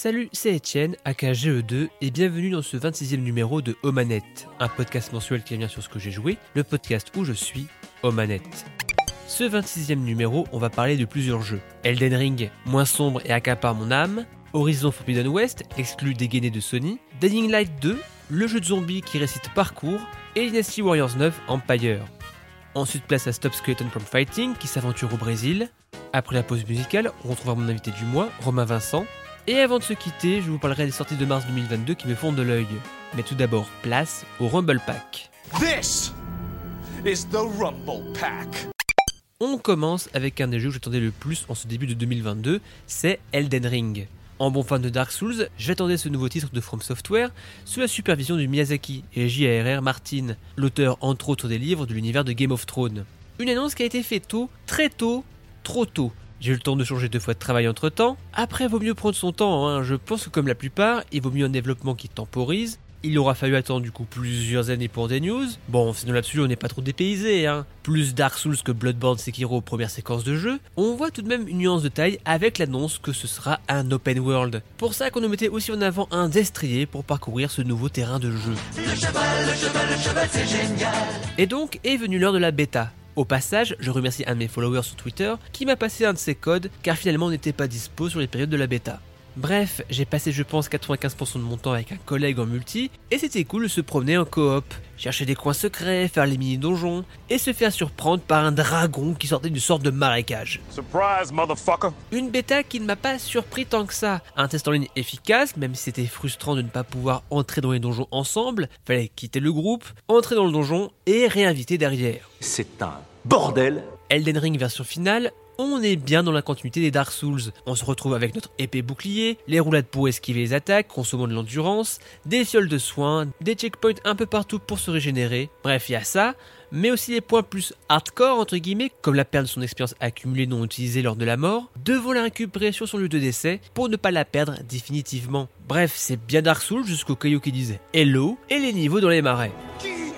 Salut, c'est Etienne, aka GE2, et bienvenue dans ce 26e numéro de Omanette, un podcast mensuel qui revient sur ce que j'ai joué, le podcast où je suis, Omanette. Ce 26e numéro, on va parler de plusieurs jeux. Elden Ring, moins sombre et accapare mon âme, Horizon Forbidden West, exclu dégainé de Sony, Dying Light 2, le jeu de zombie qui récite parcours, et Dynasty Warriors 9 Empire. Ensuite, place à Stop Skeleton from Fighting qui s'aventure au Brésil. Après la pause musicale, on retrouvera mon invité du mois, Romain Vincent. Et avant de se quitter, je vous parlerai des sorties de mars 2022 qui me font de l'œil. Mais tout d'abord, place au Rumble Pack. This is the Rumble Pack. On commence avec un des jeux que j'attendais le plus en ce début de 2022, c'est Elden Ring. En bon fan de Dark Souls, j'attendais ce nouveau titre de From Software sous la supervision du Miyazaki et J.R.R. Martin, l'auteur entre autres des livres de l'univers de Game of Thrones. Une annonce qui a été faite tôt, très tôt, trop tôt. J'ai eu le temps de changer deux fois de travail entre temps. Après, vaut mieux prendre son temps, hein. je pense que comme la plupart, il vaut mieux un développement qui temporise. Il aura fallu attendre du coup plusieurs années pour des news. Bon, sinon là-dessus, on n'est pas trop dépaysé, hein. Plus Dark Souls que Bloodborne Sekiro aux premières séquences de jeu. On voit tout de même une nuance de taille avec l'annonce que ce sera un open world. Pour ça qu'on nous mettait aussi en avant un destrier pour parcourir ce nouveau terrain de jeu. Et donc est venue l'heure de la bêta. Au passage, je remercie un de mes followers sur Twitter qui m'a passé un de ses codes car finalement on n'était pas dispo sur les périodes de la bêta. Bref, j'ai passé je pense 95% de mon temps avec un collègue en multi, et c'était cool de se promener en coop, chercher des coins secrets, faire les mini-donjons, et se faire surprendre par un dragon qui sortait d'une sorte de marécage. Surprise, motherfucker. Une bêta qui ne m'a pas surpris tant que ça. Un test en ligne efficace, même si c'était frustrant de ne pas pouvoir entrer dans les donjons ensemble, fallait quitter le groupe, entrer dans le donjon et réinviter derrière. C'est un bordel. Elden Ring version finale, on est bien dans la continuité des Dark Souls. On se retrouve avec notre épée bouclier, les roulades pour esquiver les attaques, consommant de l'endurance, des fioles de soins, des checkpoints un peu partout pour se régénérer. Bref, il y a ça, mais aussi des points plus hardcore entre guillemets, comme la perte de son expérience accumulée non utilisée lors de la mort, devant la récupérer sur son lieu de décès pour ne pas la perdre définitivement. Bref, c'est bien Dark Souls jusqu'au caillou qui disait Hello et les niveaux dans les marais. Qui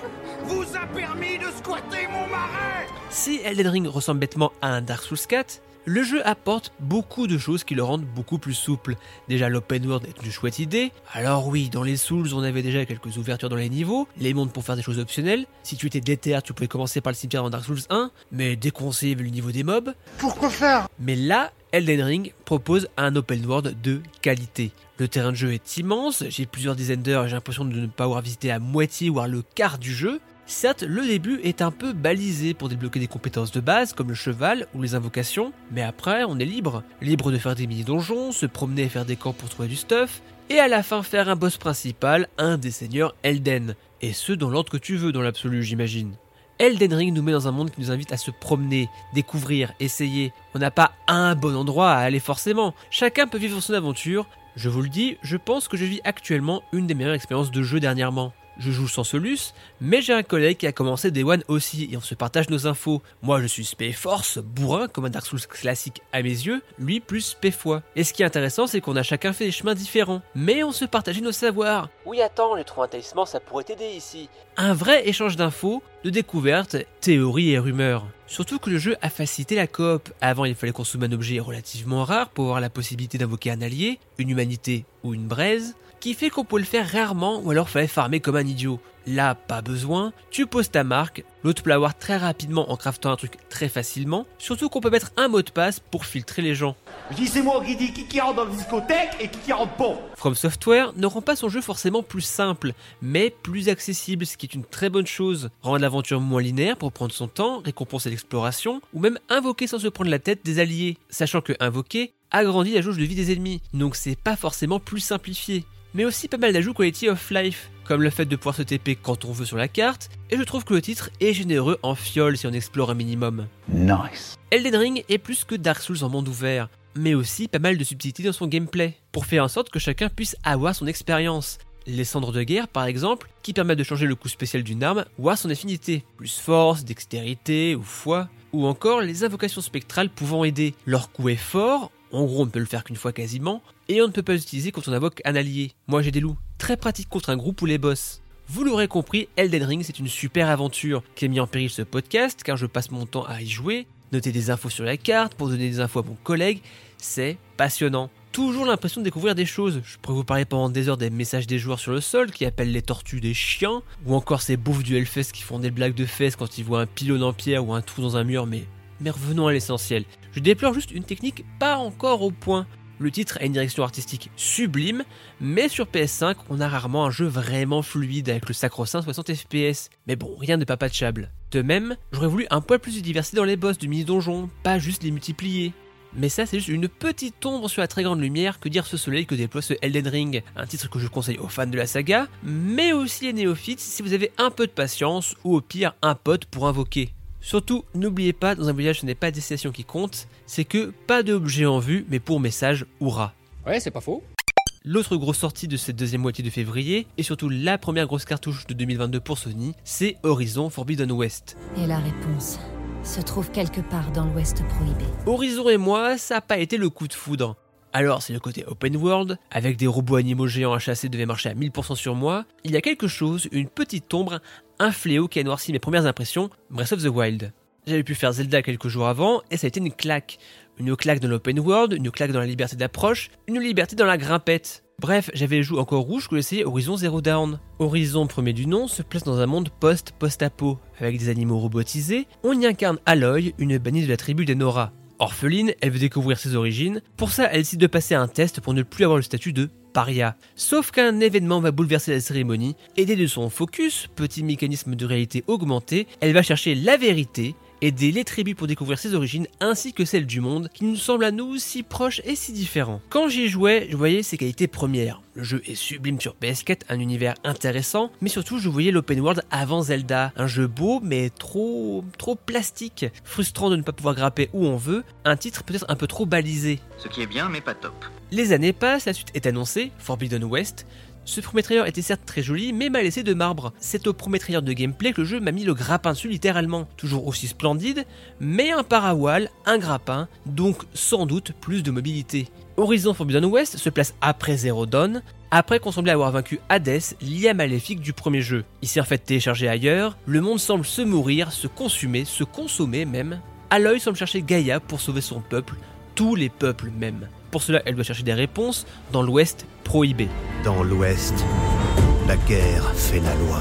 vous a permis de squatter mon marais? Si Elden Ring ressemble bêtement à un Dark Souls 4, le jeu apporte beaucoup de choses qui le rendent beaucoup plus souple. Déjà, l'open world est une chouette idée. Alors oui, dans les Souls, on avait déjà quelques ouvertures dans les niveaux, les mondes pour faire des choses optionnelles. Si tu étais déter, tu pouvais commencer par le cimetière dans Dark Souls 1, mais déconseillé vu le niveau des mobs. Pourquoi faire? Mais là, Elden Ring propose un open world de qualité. Le terrain de jeu est immense, j'ai plusieurs dizaines d'heures et j'ai l'impression de ne pas avoir visité la moitié voire le quart du jeu. Certes, le début est un peu balisé pour débloquer des compétences de base comme le cheval ou les invocations, mais après on est libre. Libre de faire des mini-donjons, se promener et faire des camps pour trouver du stuff, et à la fin faire un boss principal, un des seigneurs Elden. Et ce dans l'ordre que tu veux dans l'absolu j'imagine. Elden Ring nous met dans un monde qui nous invite à se promener, découvrir, essayer. On n'a pas un bon endroit à aller forcément. Chacun peut vivre son aventure. Je vous le dis, je pense que je vis actuellement une des meilleures expériences de jeu dernièrement. Je joue sans Solus, mais j'ai un collègue qui a commencé Day One aussi et on se partage nos infos. Moi je suis spé force, bourrin comme un Dark Souls classique à mes yeux, lui plus spé foi. Et ce qui est intéressant c'est qu'on a chacun fait des chemins différents, mais on se partageait nos savoirs. Oui attends, j'ai trouvé un talisman, ça pourrait t'aider ici. Un vrai échange d'infos, de découvertes, théories et rumeurs. Surtout que le jeu a facilité la coop. Avant, il fallait consommer un objet relativement rare pour avoir la possibilité d'invoquer un allié, une humanité ou une braise, qui fait qu'on pouvait le faire rarement ou alors fallait farmer comme un idiot. Là, pas besoin, tu poses ta marque, l'autre peut l'avoir très rapidement en craftant un truc très facilement, surtout qu'on peut mettre un mot de passe pour filtrer les gens. Je dis c'est moi qui dis qui, qui rentre dans le discothèque et qui, qui rentre pas. From Software ne rend pas son jeu forcément plus simple, mais plus accessible, ce qui est une très bonne chose. Rendre l'aventure moins linéaire pour prendre son temps, récompenser l'exploration, ou même invoquer sans se prendre la tête des alliés, sachant que invoquer agrandit la jauge de vie des ennemis, donc c'est pas forcément plus simplifié. Mais aussi pas mal d'ajouts quality of life, comme le fait de pouvoir se TP quand on veut sur la carte, et je trouve que le titre est généreux en fiole si on explore un minimum. Nice. Elden Ring est plus que Dark Souls en monde ouvert, mais aussi pas mal de subtilité dans son gameplay, pour faire en sorte que chacun puisse avoir son expérience. Les cendres de guerre, par exemple, qui permettent de changer le coup spécial d'une arme, voire son affinité, plus force, dextérité ou foi, ou encore les invocations spectrales pouvant aider. Leur coup est fort, en gros on ne peut le faire qu'une fois quasiment, et on ne peut pas l'utiliser quand on invoque un allié. Moi j'ai des loups, très pratique contre un groupe ou les boss. Vous l'aurez compris, Elden Ring c'est une super aventure qui a mis en péril ce podcast car je passe mon temps à y jouer, noter des infos sur la carte pour donner des infos à mon collègue, c'est passionnant. toujours l'impression de découvrir des choses. Je pourrais vous parler pendant des heures des messages des joueurs sur le sol qui appellent les tortues des chiens, ou encore ces bouffes du Hellfest qui font des blagues de fesses quand ils voient un pylône en pierre ou un trou dans un mur, mais, mais revenons à l'essentiel. Je déplore juste une technique pas encore au point. Le titre a une direction artistique sublime, mais sur PS5, on a rarement un jeu vraiment fluide avec le sacro-saint 60 FPS. Mais bon, rien de papatchable. De même, j'aurais voulu un poil plus de diversité dans les boss du mini-donjon, pas juste les multiplier. Mais ça, c'est juste une petite ombre sur la très grande lumière que dire ce soleil que déploie ce Elden Ring, un titre que je conseille aux fans de la saga, mais aussi les néophytes si vous avez un peu de patience ou au pire un pote pour invoquer. Surtout, n'oubliez pas, dans un voyage ce n'est pas destination qui compte, c'est que pas d'objet en vue, mais pour message hurrah. Ouais, c'est pas faux. L'autre grosse sortie de cette deuxième moitié de février, et surtout la première grosse cartouche de 2022 pour Sony, c'est Horizon Forbidden West. Et la réponse se trouve quelque part dans l'Ouest prohibé. Horizon et moi, ça n'a pas été le coup de foudre. Alors, c'est le côté open world, avec des robots animaux géants à chasser devaient marcher à 1000% sur moi. Il y a quelque chose, une petite ombre, un fléau qui a noirci mes premières impressions, Breath of the Wild. J'avais pu faire Zelda quelques jours avant, et ça a été une claque. Une claque dans l'open world, une claque dans la liberté d'approche, une liberté dans la grimpette. Bref, j'avais le joue encore rouge que l'essayer Horizon Zero Dawn. Horizon, premier du nom, se place dans un monde post-post-apo, avec des animaux robotisés. On y incarne Aloy, une bannie de la tribu des Nora. Orpheline, elle veut découvrir ses origines. Pour ça, elle décide de passer un test pour ne plus avoir le statut de paria. Sauf qu'un événement va bouleverser la cérémonie. Aidée de son focus, petit mécanisme de réalité augmentée, elle va chercher la vérité aider les tribus pour découvrir ses origines ainsi que celles du monde qui nous semblent à nous si proches et si différents. Quand j'y jouais, je voyais ses qualités premières. Le jeu est sublime sur PS4, un univers intéressant, mais surtout je voyais l'open world avant Zelda, un jeu beau mais trop trop plastique, frustrant de ne pas pouvoir grapper où on veut, un titre peut-être un peu trop balisé. Ce qui est bien mais pas top. Les années passent, la suite est annoncée, Forbidden West, ce premier trailer était certes très joli, mais m'a laissé de marbre. C'est au premier trailer de gameplay que le jeu m'a mis le grappin dessus littéralement. Toujours aussi splendide, mais un parawall, un grappin, donc sans doute plus de mobilité. Horizon Forbidden West se place après Zero Dawn, après qu'on semblait avoir vaincu Hades, l'IA maléfique du premier jeu. S'est en fait téléchargé ailleurs, le monde semble se mourir, se consumer, se consommer même. Aloy semble chercher Gaïa pour sauver son peuple, tous les peuples même. Pour cela, elle doit chercher des réponses dans l'Ouest prohibé. Dans l'Ouest, la guerre fait la loi.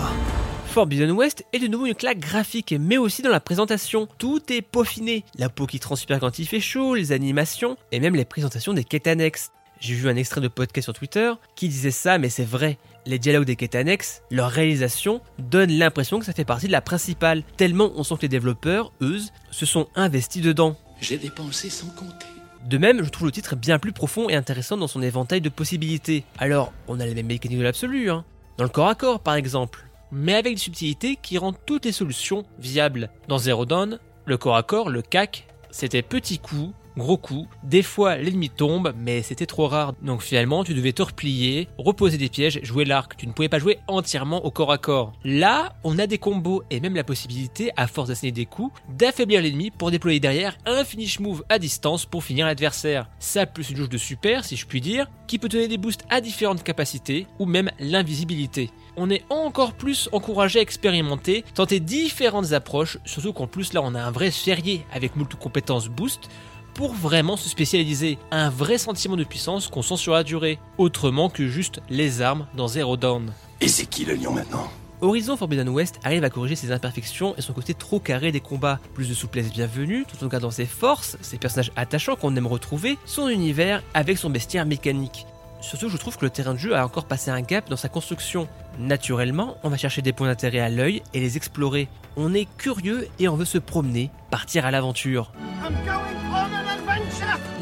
Forbidden West est de nouveau une claque graphique, mais aussi dans la présentation. Tout est peaufiné. La peau qui transpire quand il fait chaud, les animations, et même les présentations des quêtes annexes. J'ai vu un extrait de podcast sur Twitter qui disait ça, mais c'est vrai. Les dialogues des quêtes annexes, leur réalisation, donnent l'impression que ça fait partie de la principale, tellement on sent que les développeurs, eux, se sont investis dedans. J'ai dépensé sans compter. De même, je trouve le titre bien plus profond et intéressant dans son éventail de possibilités. Alors, on a les mêmes mécaniques de l'absolu, hein. Dans le corps à corps, par exemple. Mais avec des subtilités qui rendent toutes les solutions viables. Dans Zero Dawn, le corps à corps, le CAC, c'était petit coup, gros coup. Des fois, l'ennemi tombe, mais c'était trop rare. Donc finalement, tu devais te replier, reposer des pièges, jouer l'arc. Tu ne pouvais pas jouer entièrement au corps à corps. Là, on a des combos et même la possibilité, à force d'asséner des coups, d'affaiblir l'ennemi pour déployer derrière un finish move à distance pour finir l'adversaire. Ça plus une jauge de super, si je puis dire, qui peut donner des boosts à différentes capacités ou même l'invisibilité on est encore plus encouragé à expérimenter, tenter différentes approches, surtout qu'en plus là on a un vrai ferrier avec multi compétences boost, pour vraiment se spécialiser. Un vrai sentiment de puissance qu'on sent sur la durée, autrement que juste les armes dans Zero Dawn. Et c'est qui le lion maintenant? Horizon Forbidden West arrive à corriger ses imperfections et son côté trop carré des combats. Plus de souplesse bienvenue, tout en gardant ses forces, ses personnages attachants qu'on aime retrouver, son univers avec son bestiaire mécanique. Surtout, je trouve que le terrain de jeu a encore passé un gap dans sa construction. Naturellement, on va chercher des points d'intérêt à l'œil et les explorer. On est curieux et on veut se promener, partir à l'aventure.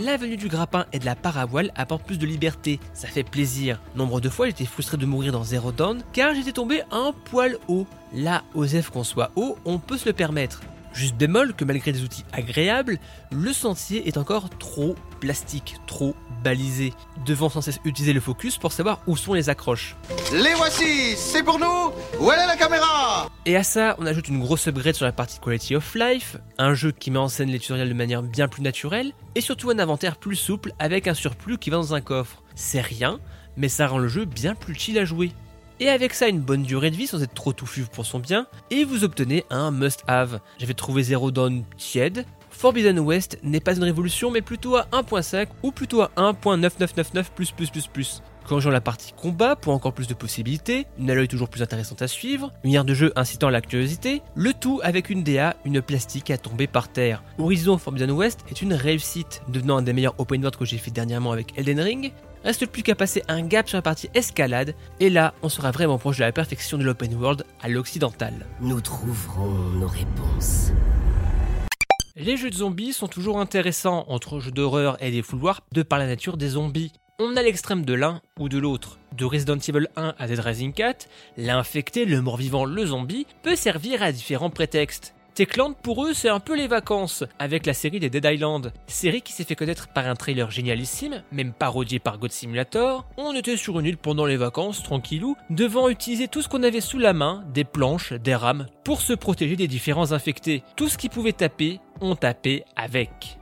La venue du grappin et de la paravoile apporte plus de liberté, ça fait plaisir. Nombre de fois j'étais frustré de mourir dans Zero Dawn car j'étais tombé un poil haut. Là, Osef qu'on soit haut, on peut se le permettre. Juste bémol que malgré des outils agréables, le sentier est encore trop plastique, trop balisé, devant sans cesse utiliser le focus pour savoir où sont les accroches. Les voici, c'est pour nous Où est la caméra? Et à ça, on ajoute une grosse upgrade sur la partie Quality of Life, un jeu qui met en scène les tutoriels de manière bien plus naturelle, et surtout un inventaire plus souple avec un surplus qui va dans un coffre. C'est rien, mais ça rend le jeu bien plus chill à jouer et avec ça une bonne durée de vie sans être trop touffu pour son bien, et vous obtenez un must-have. J'avais trouvé Zero Dawn tiède, Forbidden West n'est pas une révolution mais plutôt à 1.5 ou plutôt à 1.9999 Corrigeons la partie combat pour encore plus de possibilités, une alloy toujours plus intéressante à suivre, une aire de jeu incitant à la curiosité, le tout avec une DA, une plastique à tomber par terre. Horizon Forbidden West est une réussite, devenant un des meilleurs open world que j'ai fait dernièrement avec Elden Ring. Reste plus qu'à passer un gap sur la partie escalade, et là on sera vraiment proche de la perfection de l'open world à l'occidental. Nous trouverons nos réponses. Les jeux de zombies sont toujours intéressants entre jeux d'horreur et des fouloirs de par la nature des zombies. On a l'extrême de l'un ou de l'autre. De Resident Evil 1 à Dead Rising 4, l'infecté, le mort-vivant, le zombie peut servir à différents prétextes. Techland pour eux c'est un peu les vacances, avec la série des Dead Island, série qui s'est fait connaître par un trailer génialissime, même parodié par God Simulator. On était sur une île pendant les vacances, tranquillou, devant utiliser tout ce qu'on avait sous la main, des planches, des rames, pour se protéger des différents infectés. Tout ce qui pouvait taper, on tapait avec.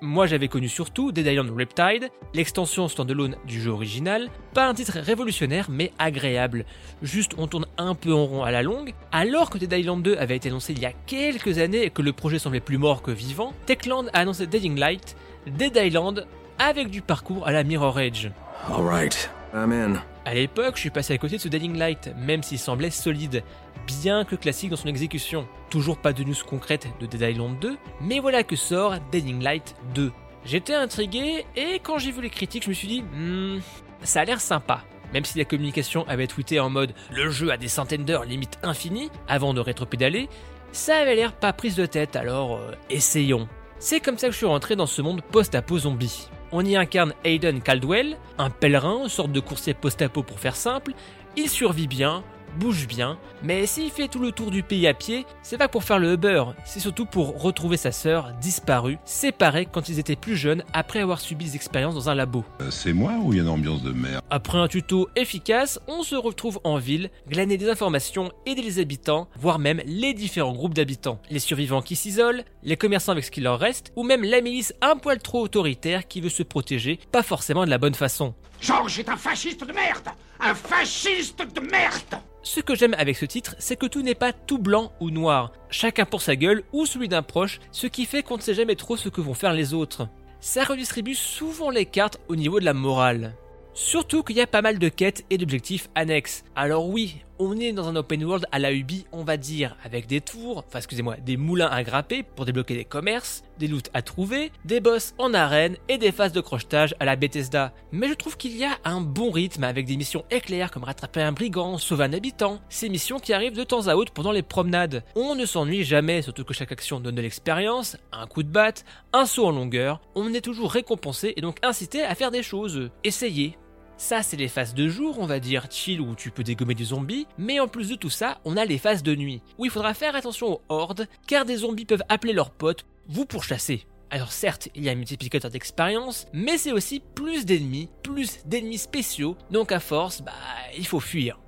Moi j'avais connu surtout Dead Island Riptide, l'extension standalone du jeu original, pas un titre révolutionnaire mais agréable. Juste on tourne un peu en rond à la longue, alors que Dead Island 2 avait été annoncé il y a quelques années et que le projet semblait plus mort que vivant, Techland a annoncé Deading Light, Dead Island avec du parcours à la Mirror Edge. Alright, I'm in. À l'époque, je suis passé à côté de ce Deading Light, même s'il semblait solide, bien que classique dans son exécution. Toujours pas de news concrète de Dead Island 2, mais voilà que sort Deading Light 2. J'étais intrigué et quand j'ai vu les critiques, je me suis dit, hmm, ça a l'air sympa. Même si la communication avait tweeté en mode le jeu a des centaines d'heures limite infinies avant de rétropédaler, ça avait l'air pas prise de tête alors euh, essayons. C'est comme ça que je suis rentré dans ce monde post-apo zombie. On y incarne Hayden Caldwell, un pèlerin, sorte de coursier post-apo pour faire simple. Il survit bien, bouge bien, mais s'il fait tout le tour du pays à pied, c'est pas pour faire le Uber, c'est surtout pour retrouver sa sœur disparue, séparée quand ils étaient plus jeunes après avoir subi des expériences dans un labo. Euh, c'est moi ou il y a une ambiance de merde? Après un tuto efficace, on se retrouve en ville, glaner des informations, aider les habitants, voire même les différents groupes d'habitants. Les survivants qui s'isolent, les commerçants avec ce qu'il leur reste, ou même la milice un poil trop autoritaire qui veut se protéger, pas forcément de la bonne façon. George est un fasciste de merde Un fasciste de merde Ce que j'aime avec ce titre, c'est que tout n'est pas tout blanc ou noir, chacun pour sa gueule ou celui d'un proche, ce qui fait qu'on ne sait jamais trop ce que vont faire les autres. Ça redistribue souvent les cartes au niveau de la morale. Surtout qu'il y a pas mal de quêtes et d'objectifs annexes. Alors oui, on est dans un open world à la Ubi, on va dire, avec des tours, enfin excusez-moi, des moulins à grapper pour débloquer des commerces, des loots à trouver, des boss en arène et des phases de crochetage à la Bethesda. Mais je trouve qu'il y a un bon rythme avec des missions éclairs comme rattraper un brigand, sauver un habitant, ces missions qui arrivent de temps à autre pendant les promenades. On ne s'ennuie jamais, surtout que chaque action donne de l'expérience, un coup de batte, un saut en longueur, on est toujours récompensé et donc incité à faire des choses. Essayez, ça, c'est les phases de jour, on va dire chill, où tu peux dégommer des zombies, mais en plus de tout ça, on a les phases de nuit, où il faudra faire attention aux hordes, car des zombies peuvent appeler leurs potes, vous pourchasser. Alors certes, il y a un multiplicateur d'expérience, mais c'est aussi plus d'ennemis, plus d'ennemis spéciaux, donc à force, bah, il faut fuir.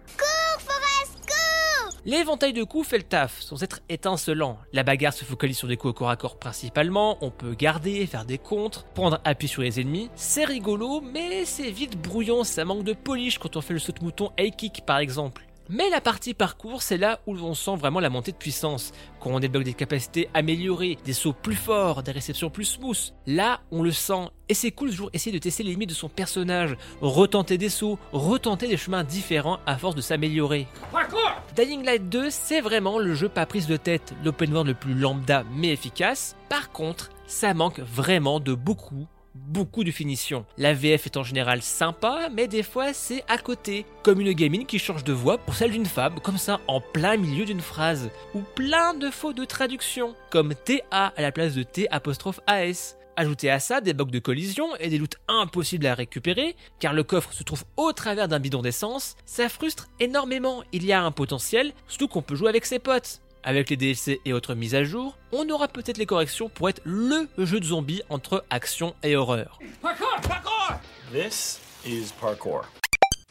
L'éventail de coups fait le taf, sans être étincelant. La bagarre se focalise sur des coups au corps à corps principalement, on peut garder, faire des contres, prendre appui sur les ennemis. C'est rigolo, mais c'est vite brouillon, ça manque de polish quand on fait le saut de mouton high kick par exemple. Mais la partie parcours, c'est là où l'on sent vraiment la montée de puissance. Quand on débloque des capacités améliorées, des sauts plus forts, des réceptions plus smooth. Là, on le sent. Et c'est cool toujours essayer de tester les limites de son personnage, retenter des sauts, retenter des chemins différents à force de s'améliorer. Dying Light 2, c'est vraiment le jeu pas prise de tête, l'open world le plus lambda mais efficace. Par contre, ça manque vraiment de beaucoup, beaucoup de finition. La VF est en général sympa, mais des fois c'est à côté. Comme une gamine qui change de voix pour celle d'une femme, comme ça en plein milieu d'une phrase. Ou plein de faux de traduction, comme TA à la place de T apostrophe. Ajoutez à ça des bugs de collision et des loots impossibles à récupérer, car le coffre se trouve au travers d'un bidon d'essence, ça frustre énormément. Il y a un potentiel, surtout qu'on peut jouer avec ses potes. Avec les DLC et autres mises à jour, on aura peut-être les corrections pour être LE jeu de zombies entre action et horreur. This is parkour.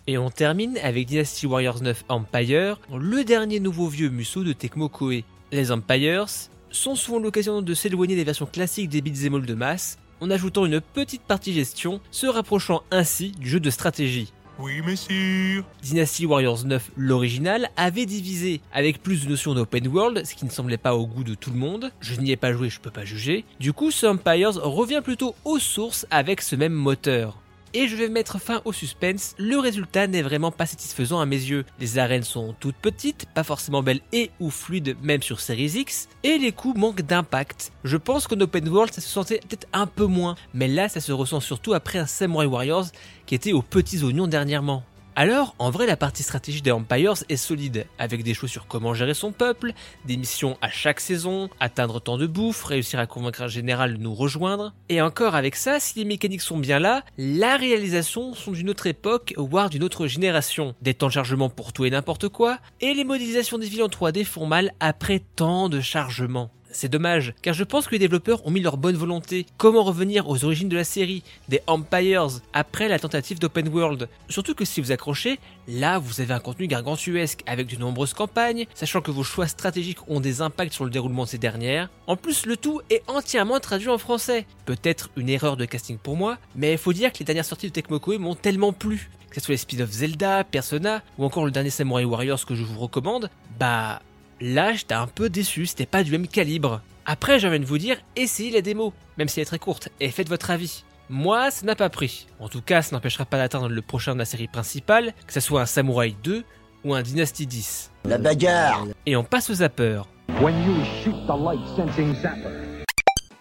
Et on termine avec Dynasty Warriors 9 Empire, le dernier nouveau vieux musso de Tecmo Koei. Les Empires sont souvent l'occasion de s'éloigner des versions classiques des beat'em all de masse, en ajoutant une petite partie gestion, se rapprochant ainsi du jeu de stratégie. Oui, messire. Dynasty Warriors 9, l'original, avait divisé avec plus de notions d'open world, ce qui ne semblait pas au goût de tout le monde. Je n'y ai pas joué, je peux pas juger. Du coup, Empires revient plutôt aux sources avec ce même moteur et je vais mettre fin au suspense, le résultat n'est vraiment pas satisfaisant à mes yeux. Les arènes sont toutes petites, pas forcément belles et ou fluides même sur Series X, et les coups manquent d'impact. Je pense qu'en open world ça se sentait peut-être un peu moins, mais là ça se ressent surtout après un Samurai Warriors qui était aux petits oignons dernièrement. Alors, en vrai, la partie stratégie des Empires est solide, avec des choix sur comment gérer son peuple, des missions à chaque saison, atteindre tant de bouffe, réussir à convaincre un général de nous rejoindre. Et encore avec ça, si les mécaniques sont bien là, la réalisation sont d'une autre époque, voire d'une autre génération. Des temps de chargement pour tout et n'importe quoi, et les modélisations des villes en 3D font mal après tant de chargements. C'est dommage, car je pense que les développeurs ont mis leur bonne volonté. Comment revenir aux origines de la série, des Empires, après la tentative d'open world? Surtout que si vous accrochez, là vous avez un contenu gargantuesque, avec de nombreuses campagnes, sachant que vos choix stratégiques ont des impacts sur le déroulement de ces dernières. En plus, le tout est entièrement traduit en français. Peut-être une erreur de casting pour moi, mais il faut dire que les dernières sorties de Tecmo Koei m'ont tellement plu. Que ce soit les spin-off Zelda, Persona, ou encore le dernier Samurai Warriors que je vous recommande, bah Là, j'étais un peu déçu, c'était pas du même calibre. Après, j'ai envie de vous dire, essayez la démo, même si elle est très courte, et faites votre avis. Moi, ça n'a pas pris. En tout cas, ça n'empêchera pas d'atteindre le prochain de la série principale, que ce soit un Samurai 2 ou un Dynasty 10. La bagarre Et on passe au zapper.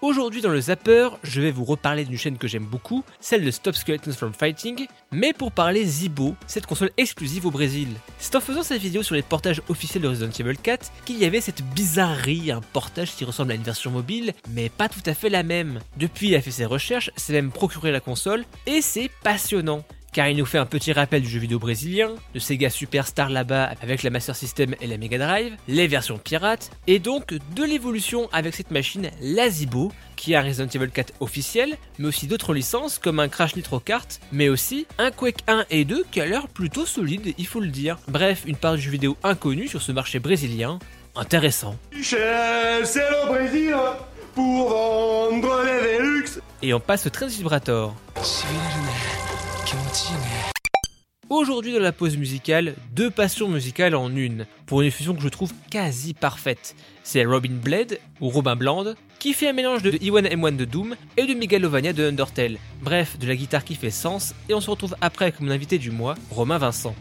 Aujourd'hui dans le Zapper, je vais vous reparler d'une chaîne que j'aime beaucoup, celle de Stop Skeletons from Fighting, mais pour parler Zibo, cette console exclusive au Brésil. C'est en faisant cette vidéo sur les portages officiels de Resident Evil 4 qu'il y avait cette bizarrerie, un portage qui ressemble à une version mobile, mais pas tout à fait la même. Depuis, il a fait ses recherches, s'est même procuré la console, et c'est passionnant car il nous fait un petit rappel du jeu vidéo brésilien, de Sega Superstar là-bas avec la Master System et la Mega Drive, les versions pirates, et donc de l'évolution avec cette machine, la Zibo, qui a un Resident Evil 4 officiel, mais aussi d'autres licences comme un Crash Nitro Kart, mais aussi un Quake 1 et 2 qui a l'air plutôt solide, il faut le dire. Bref, une part du jeu vidéo inconnue sur ce marché brésilien, intéressant. c'est le Brésil pour vendre les Velux Et on passe au Train Vibrator. Aujourd'hui dans la pause musicale, deux passions musicales en une, pour une fusion que je trouve quasi parfaite. C'est Robin Blade, ou Robin Bland, qui fait un mélange de E1M1 de Doom et de Megalovania de Undertale. Bref, de la guitare qui fait sens, et on se retrouve après avec mon invité du mois, Romain Vincent.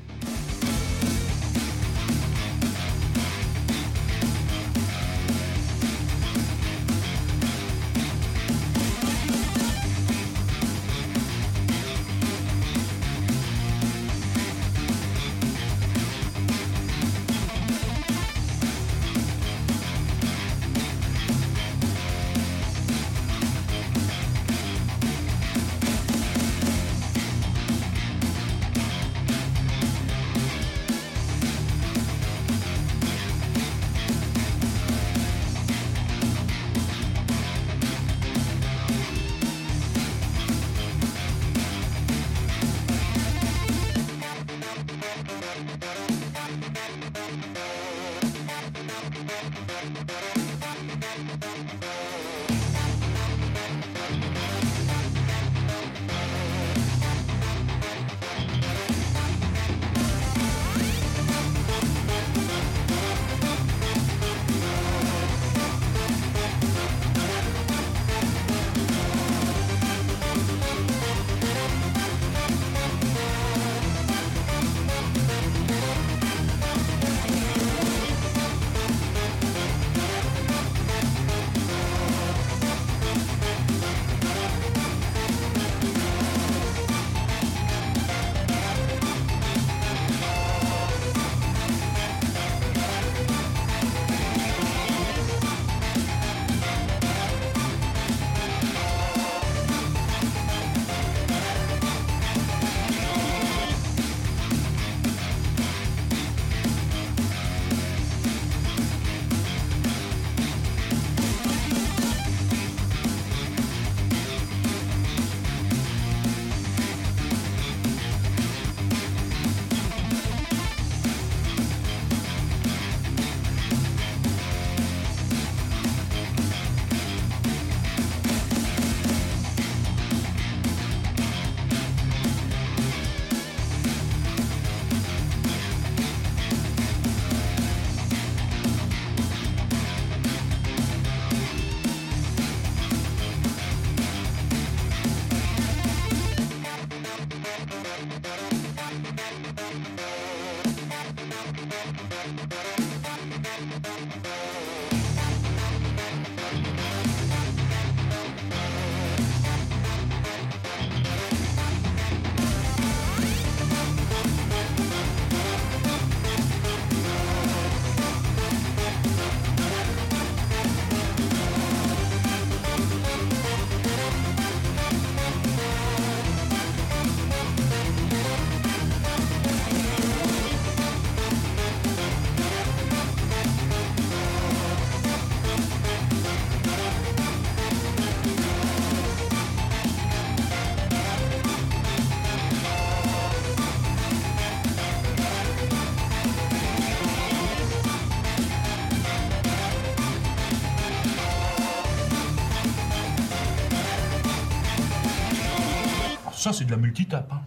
Ça, c'est de la multitape. Hein.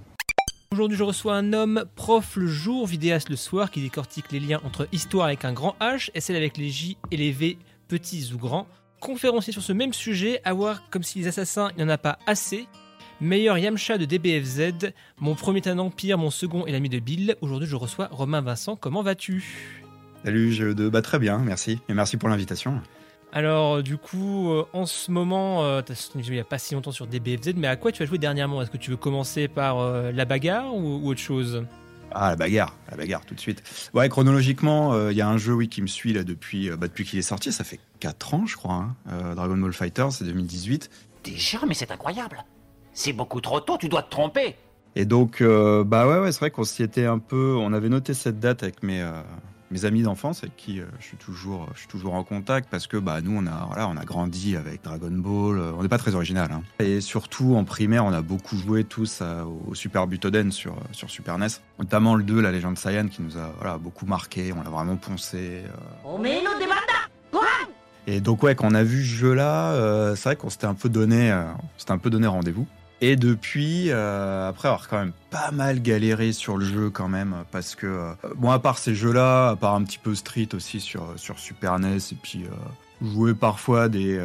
Aujourd'hui, je reçois un homme, prof le jour, vidéaste le soir, qui décortique les liens entre histoire avec un grand H et celle avec les J et les V, petits ou grands. Conférencier sur ce même sujet, à voir comme si les assassins, il n'y en a pas assez. Meilleur Yamcha de DBFZ, mon premier est un empire, mon second est l'ami de Bill. Aujourd'hui, je reçois Romain Vincent. Comment vas-tu? Salut, je de bah, très bien, merci. Et merci pour l'invitation. Alors, du coup, euh, en ce moment, euh, il n'y a pas si longtemps sur DBFZ, mais à quoi tu as joué dernièrement? Est-ce que tu veux commencer par euh, la bagarre ou, autre chose? Ah, la bagarre, la bagarre tout de suite. Ouais, chronologiquement, il y a un jeu oui, qui me suit là depuis, bah, depuis qu'il est sorti, ça fait 4 ans je crois, hein. Dragon Ball Fighter, c'est 2018. Déjà, mais c'est incroyable C'est beaucoup trop tôt, tu dois te tromper Et donc, bah ouais, ouais c'est vrai qu'on s'y était un peu, on avait noté cette date avec mes, mes amis d'enfance avec qui euh, je suis toujours je suis toujours en contact parce que bah nous on a voilà on a grandi avec Dragon Ball euh, on n'est pas très original hein. et surtout en primaire on a beaucoup joué tous au Super Butoden sur sur Super NES notamment le 2 la légende Saiyan qui nous a voilà beaucoup marqué on l'a vraiment poncé euh. et donc ouais quand on a vu ce jeu là c'est vrai qu'on s'était un peu donné un peu donné rendez-vous et depuis, euh, après avoir quand même pas mal galéré sur le jeu quand même, parce que, euh, bon, à part ces jeux-là, à part un petit peu Street aussi sur, Super NES, et puis euh, jouer parfois des,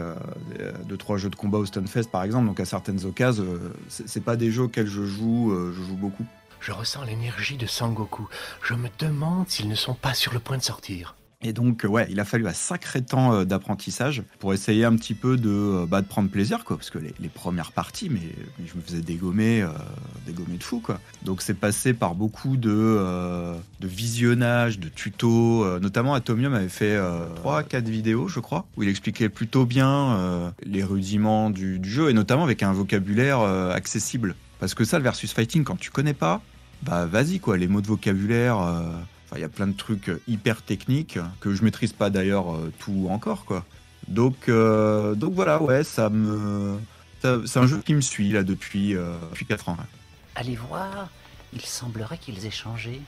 deux, trois jeux de combat au Stunfest par exemple, donc à certaines occasions, c'est pas des jeux auxquels je joue, je joue beaucoup. Je ressens l'énergie de Sangoku. Je me demande s'ils ne sont pas sur le point de sortir. Et donc, ouais, il a fallu un sacré temps euh, d'apprentissage pour essayer un petit peu de, euh, bah, de prendre plaisir, quoi. Parce que les, premières parties, mais, je me faisais dégommer, euh, dégommer de fou, quoi. Donc, c'est passé par beaucoup de, de visionnage, de tutos. notamment, Atomium avait fait 3-4 vidéos, je crois, où il expliquait plutôt bien les rudiments du, du, jeu, et notamment avec un vocabulaire accessible. Parce que ça, le versus fighting, quand tu connais pas, bah vas-y, quoi. Les mots de vocabulaire il y a plein de trucs euh, hyper techniques que je maîtrise pas d'ailleurs euh, tout encore, quoi. Donc, euh, donc voilà, ouais, ça me, c'est un jeu qui me suit là depuis, depuis 4 ans. Allez voir, il semblerait qu'ils aient changé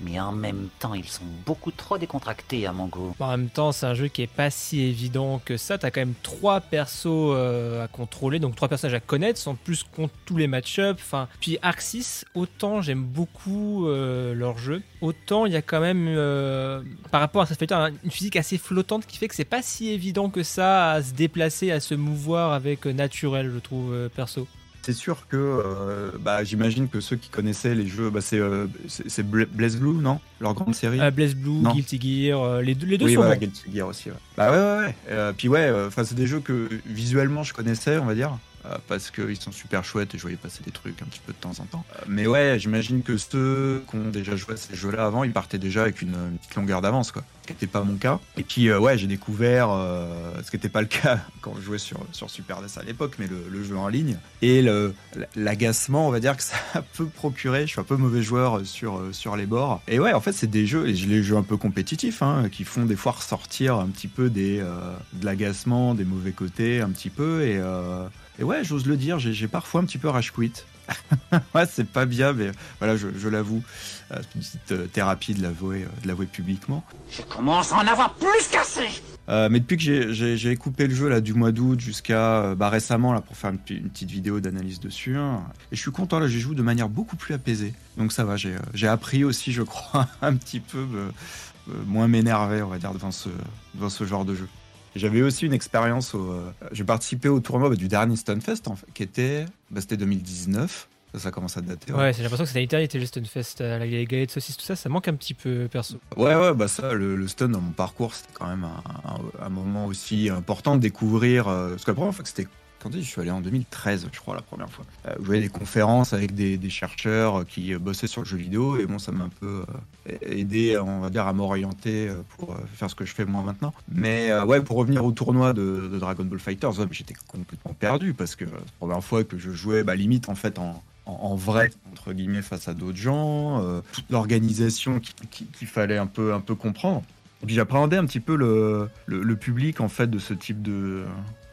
mais en même temps, ils sont beaucoup trop décontractés à mon goût. En même temps, c'est un jeu qui est pas si évident que ça. T'as quand même trois persos euh, à contrôler, donc trois personnages à connaître, sans plus contre tous les match-ups. Enfin, puis Arxis, autant j'aime beaucoup euh, leur jeu, autant il y a quand même, euh, par rapport à ça fait une physique assez flottante qui fait que c'est pas si évident que ça à se déplacer, à se mouvoir avec naturel, je trouve perso. C'est sûr que euh, bah, j'imagine que ceux qui connaissaient les jeux, bah, c'est euh, Blaze Blue, non? Leur grande série? Euh, Blaze Blue, Guilty Gear, les deux, les deux oui, sont voilà, Guilty Gear aussi. Ouais. Bah ouais, ouais, ouais. puis ouais, c'est des jeux que visuellement je connaissais, on va dire. Euh, parce qu'ils sont super chouettes et je voyais passer des trucs un petit peu de temps en temps. Euh, mais ouais, j'imagine que ceux qui ont déjà joué à ces jeux-là avant, ils partaient déjà avec une, petite longueur d'avance, quoi. Ce qui n'était pas mon cas. Et puis, euh, ouais, j'ai découvert, ce qui n'était pas le cas quand je jouais sur, sur Super NES à l'époque, mais le, jeu en ligne. Et l'agacement, on va dire que ça peut procurer. Je suis un peu mauvais joueur sur, sur les bords. Et ouais, en fait, c'est des jeux, et les jeux un peu compétitifs, hein, qui font des fois ressortir un petit peu des, de l'agacement, des mauvais côtés, un petit peu. Et. Et ouais, j'ose le dire, j'ai parfois un petit peu rage quit. ouais, c'est pas bien, mais voilà, je, l'avoue. Euh, c'est une petite euh, thérapie de l'avouer, euh, de l'avouer publiquement. Je commence à en avoir plus qu'assez. mais depuis que j'ai coupé le jeu là du mois d'août jusqu'à bah, récemment là pour faire une, petite vidéo d'analyse dessus, hein, et je suis content là, j'y joue de manière beaucoup plus apaisée. Donc ça va, j'ai appris aussi, je crois, un petit peu moins m'énerver, on va dire, devant ce, devant ce genre de jeu. J'avais aussi une expérience. Au, euh, j'ai participé au tournoi bah, du dernier Stunfest, en fait, qui était, bah, c'était 2019. Ça, ça commence à dater. Ouais, j'ai l'impression que c'était l'éternité le Stunfest. Euh, les galettes de saucisses, tout ça, ça manque un petit peu perso. Ouais, ouais, bah ça, le, stun dans mon parcours, c'était quand même un, moment aussi important de découvrir. Euh, parce que la première fois que c'était je suis allé en 2013, je crois, la première fois. Euh, je voyais des conférences avec des, chercheurs qui bossaient sur le jeu vidéo et bon, ça m'a un peu euh, aidé, on va dire, à m'orienter euh, pour faire ce que je fais moi maintenant. Mais ouais, pour revenir au tournoi de, Dragon Ball Fighters, j'étais complètement perdu parce que la première fois que je jouais, bah, limite en fait en, vrai entre guillemets face à d'autres gens, toute l'organisation qu'il fallait un peu un peu comprendre. Et puis j'appréhendais un petit peu le, le, public en fait de ce type de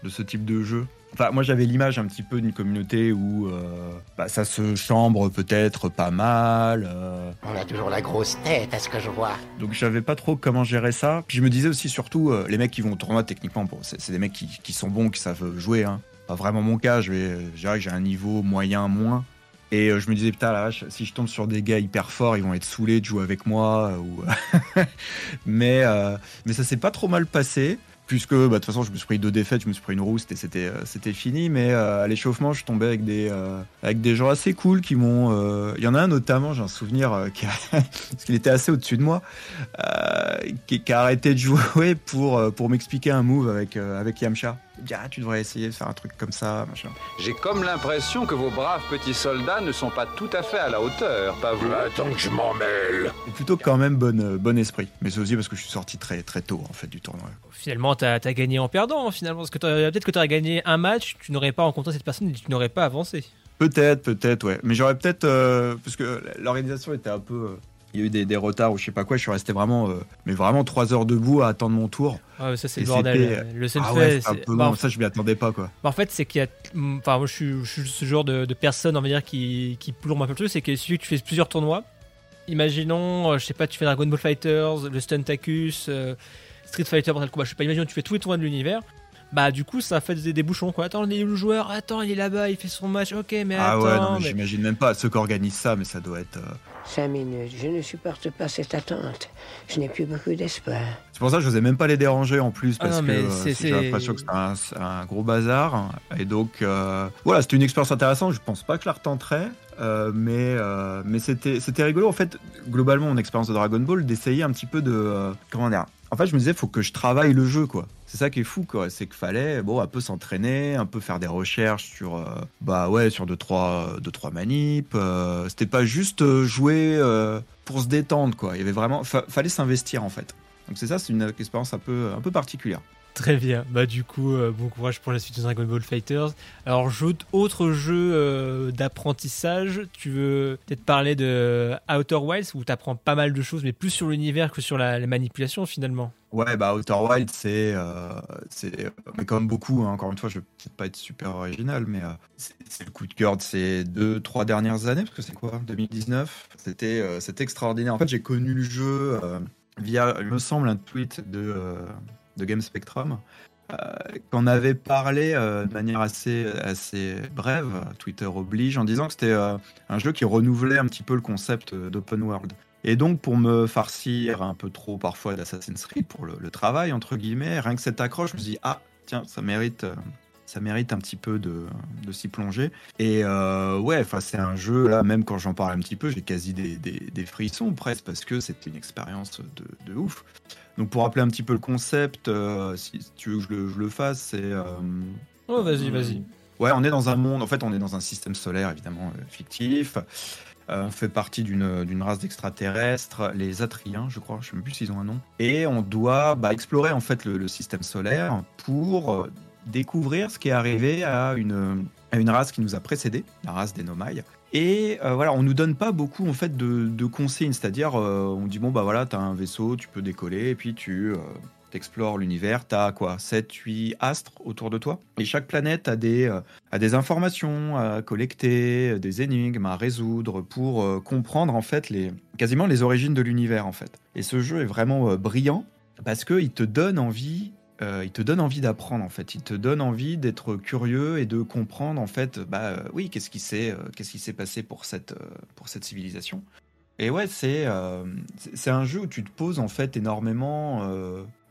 de ce type de jeu. Enfin, moi j'avais l'image un petit peu d'une communauté où euh, bah, ça se chambre peut-être pas mal. Euh. On a toujours la grosse tête, à ce que je vois. Donc je savais pas trop comment gérer ça. Puis je me disais aussi surtout, euh, les mecs qui vont au tournoi techniquement, bon, c'est des mecs qui, qui, sont bons, qui savent jouer. Hein. Pas vraiment mon cas, je, dirais que j'ai un niveau moyen moins. Et je me disais, putain, la vache, si je tombe sur des gars hyper forts, ils vont être saoulés de jouer avec moi. Ou... mais, mais ça s'est pas trop mal passé puisque bah, de toute façon je me suis pris deux défaites, je me suis pris une rouste et c'était euh, c'était fini. Mais euh, à l'échauffement, je tombais avec des euh, avec des gens assez cool qui m'ont. Il y en a un notamment, j'ai un souvenir parce qu'il était assez au-dessus de moi, qui, qui, a arrêté de jouer pour pour m'expliquer un move avec avec Yamcha. Ah, tu devrais essayer de faire un truc comme ça, machin. J'ai comme l'impression que vos braves petits soldats ne sont pas tout à fait à la hauteur, pas vous? Attends que je m'en mêle. Plutôt quand même bon, bon esprit. Mais c'est aussi parce que je suis sorti très très tôt en fait du tournoi. Finalement, tu as, gagné en perdant, finalement. Parce que peut-être que tu aurais gagné un match, tu n'aurais pas rencontré cette personne et tu n'aurais pas avancé. Peut-être, peut-être, ouais. Mais j'aurais peut-être. Euh, parce que l'organisation était un peu. Euh, il y a eu des, des, retards ou je sais pas quoi. Je suis resté vraiment, euh, mais vraiment trois heures debout à attendre mon tour. Ouais, ça c'est le bordel. Le seul ah ouais, fait, bah, ça je m'y attendais pas quoi. Bah, en fait, c'est qu'il y a, enfin moi je suis, je suis, ce genre de, de, personne, on va dire, qui, qui plombe un peu le truc, c'est que si tu fais plusieurs tournois, imaginons, je sais pas, tu fais Dragon Ball Fighters, le Stuntakus, euh, Street Fighter, Mortal Kombat, je sais pas, imaginons tu fais tous les tournois de l'univers. Bah du coup ça fait des, des bouchons quoi. Attends, il est où le joueur? Attends, il est là-bas, il fait son match. Ok, mais ah attends. Ah ouais, non, mais j'imagine même pas ceux qui organisent ça, mais ça doit être. Euh... Cinq minutes, je ne supporte pas cette attente. Je n'ai plus beaucoup d'espoir. C'est pour ça que je n'osais même pas les déranger en plus, parce ah non, que euh, j'ai l'impression que c'est un, un, gros bazar. Et donc, euh, voilà, c'était une expérience intéressante. Je pense pas que je la retenterai. Euh, mais euh, mais c'était c'était rigolo en fait globalement mon expérience de Dragon Ball d'essayer un petit peu de euh, comment dire? En fait je me disais faut que je travaille le jeu quoi c'est ça qui est fou c'est qu'il fallait un peu s'entraîner un peu faire des recherches sur euh, bah ouais sur deux trois deux trois manips euh, c'était pas juste euh, jouer pour se détendre quoi. Il y avait vraiment fa fallait s'investir en fait. Donc c'est ça c'est une expérience un peu particulière Très bien. Bah du coup, euh, bon courage pour la suite de Dragon Ball Fighters. Alors, autre jeu euh, d'apprentissage, tu veux peut-être parler de Outer Wilds où tu apprends pas mal de choses, mais plus sur l'univers que sur la, la, manipulation finalement. Ouais, bah Outer Wilds, c'est, euh, c'est, mais comme beaucoup, hein, encore une fois, je vais peut-être pas être super original, mais euh, c'est, le coup de cœur de ces deux, trois dernières années, parce que c'est quoi, 2019 C'était, c'était extraordinaire. En fait, j'ai connu le jeu via, il me semble, un tweet de de Game Spectrum, euh, qu'on avait parlé euh, de manière assez, assez brève, Twitter oblige, en disant que c'était euh, un jeu qui renouvelait un petit peu le concept d'open world. Et donc, pour me farcir un peu trop parfois d'Assassin's Creed pour le, travail, entre guillemets, rien que cette accroche, je me dit, ah, tiens, ça mérite, ça mérite un petit peu de, de s'y plonger. Et euh, ouais, c'est un jeu, là, même quand j'en parle un petit peu, j'ai quasi des, des, frissons presque, parce que c'était une expérience de ouf. Donc pour rappeler un petit peu le concept, euh, si, tu veux que je le, je le fasse, c'est... Euh, oh, vas-y, vas-y. Ouais, on est dans un monde, en fait, on est dans un système solaire, évidemment, euh, fictif. Euh, on fait partie d'une race d'extraterrestres, les Atriens, je crois, je ne sais même plus s'ils ont un nom. Et on doit bah, explorer, en fait, le, le système solaire pour découvrir ce qui est arrivé à une, à une race qui nous a précédés, la race des Nomai. Et euh, voilà, on nous donne pas beaucoup en fait de, de consignes, c'est-à-dire euh, on dit bon bah voilà, tu as un vaisseau, tu peux décoller et puis tu euh, explores l'univers, tu as quoi 7 8 astres autour de toi. Et chaque planète a des a des informations à collecter, des énigmes à résoudre pour comprendre en fait les quasiment les origines de l'univers en fait. Et ce jeu est vraiment brillant parce que il te donne envie euh, il te donne envie d'apprendre en fait. Il te donne envie d'être curieux et de comprendre en fait, bah euh, oui, qu'est-ce qui s'est, euh, qu'est-ce qui s'est passé pour cette, euh, pour cette civilisation. Et ouais, c'est, euh, c'est un jeu où tu te poses en fait énormément,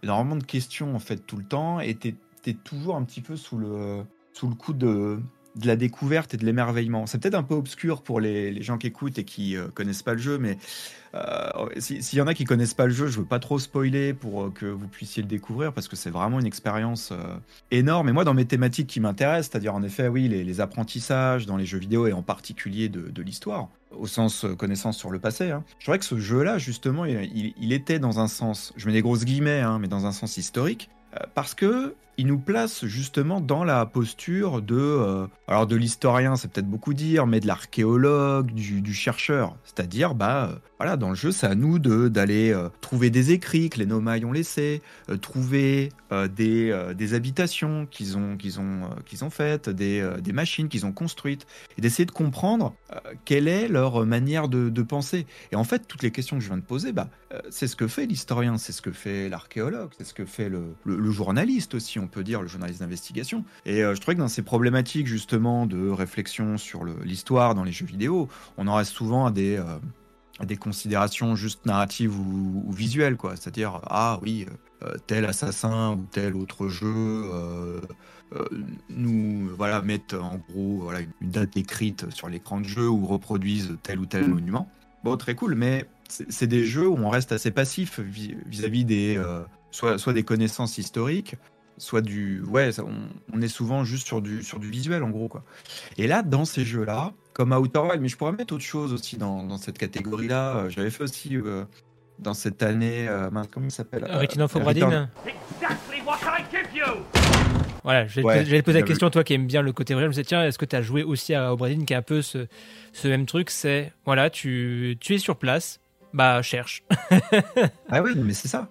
énormément de questions en fait tout le temps et t'es, es toujours un petit peu sous le, sous le coup de, de la découverte et de l'émerveillement. C'est peut-être un peu obscur pour les, les, gens qui écoutent et qui euh, connaissent pas le jeu, mais euh, s'il si y en a qui connaissent pas le jeu, je veux pas trop spoiler pour euh, que vous puissiez le découvrir parce que c'est vraiment une expérience euh, énorme. Et moi, dans mes thématiques qui m'intéressent, c'est-à-dire en effet, oui, les, les, apprentissages dans les jeux vidéo et en particulier de, l'histoire, au sens connaissance sur le passé, hein, je trouvais que ce jeu-là, justement, il, était dans un sens, je mets des grosses guillemets, hein, mais dans un sens historique, parce que il nous place justement dans la posture de, euh, alors de l'historien, c'est peut-être beaucoup dire, mais de l'archéologue, du, chercheur. C'est-à-dire, bah, euh, voilà, dans le jeu, c'est à nous d'aller euh, trouver des écrits que les Nomai ont laissés, trouver des, des habitations qu'ils ont qu'ils ont qu'ils ont faites, des, des machines qu'ils ont construites, et d'essayer de comprendre quelle est leur manière de, penser. Et en fait, toutes les questions que je viens de poser, bah, c'est ce que fait l'historien, c'est ce que fait l'archéologue, c'est ce que fait le, journaliste aussi. Peut dire, le journaliste d'investigation. Et je trouvais que dans ces problématiques justement de réflexion sur l'histoire dans les jeux vidéo, on en reste souvent à des des considérations juste narratives ou, visuelles, quoi. C'est-à-dire, ah oui, euh, tel assassin ou tel autre jeu euh, euh, nous voilà, mettent en gros voilà, une date écrite sur l'écran de jeu ou reproduisent tel ou tel monument. Bon, très cool, mais c'est des jeux où on reste assez passif vis-à-vis des soit, soit des connaissances historiques, soit du ouais on, on, est souvent juste sur du sur du visuel en gros quoi et là dans ces jeux là comme Outer Wild, mais je pourrais mettre autre chose aussi dans, cette catégorie-là. Euh, j'avais fait aussi euh, dans cette année, euh, comment il s'appelle Return of Obradin Voilà, j'allais te poser la question, toi qui aimes bien le côté vrai, je me disais, tiens, est-ce que tu as joué aussi à Obradin qui a un peu ce, ce même truc? C'est, voilà, tu, tu es sur place, bah cherche. ah oui, mais c'est ça.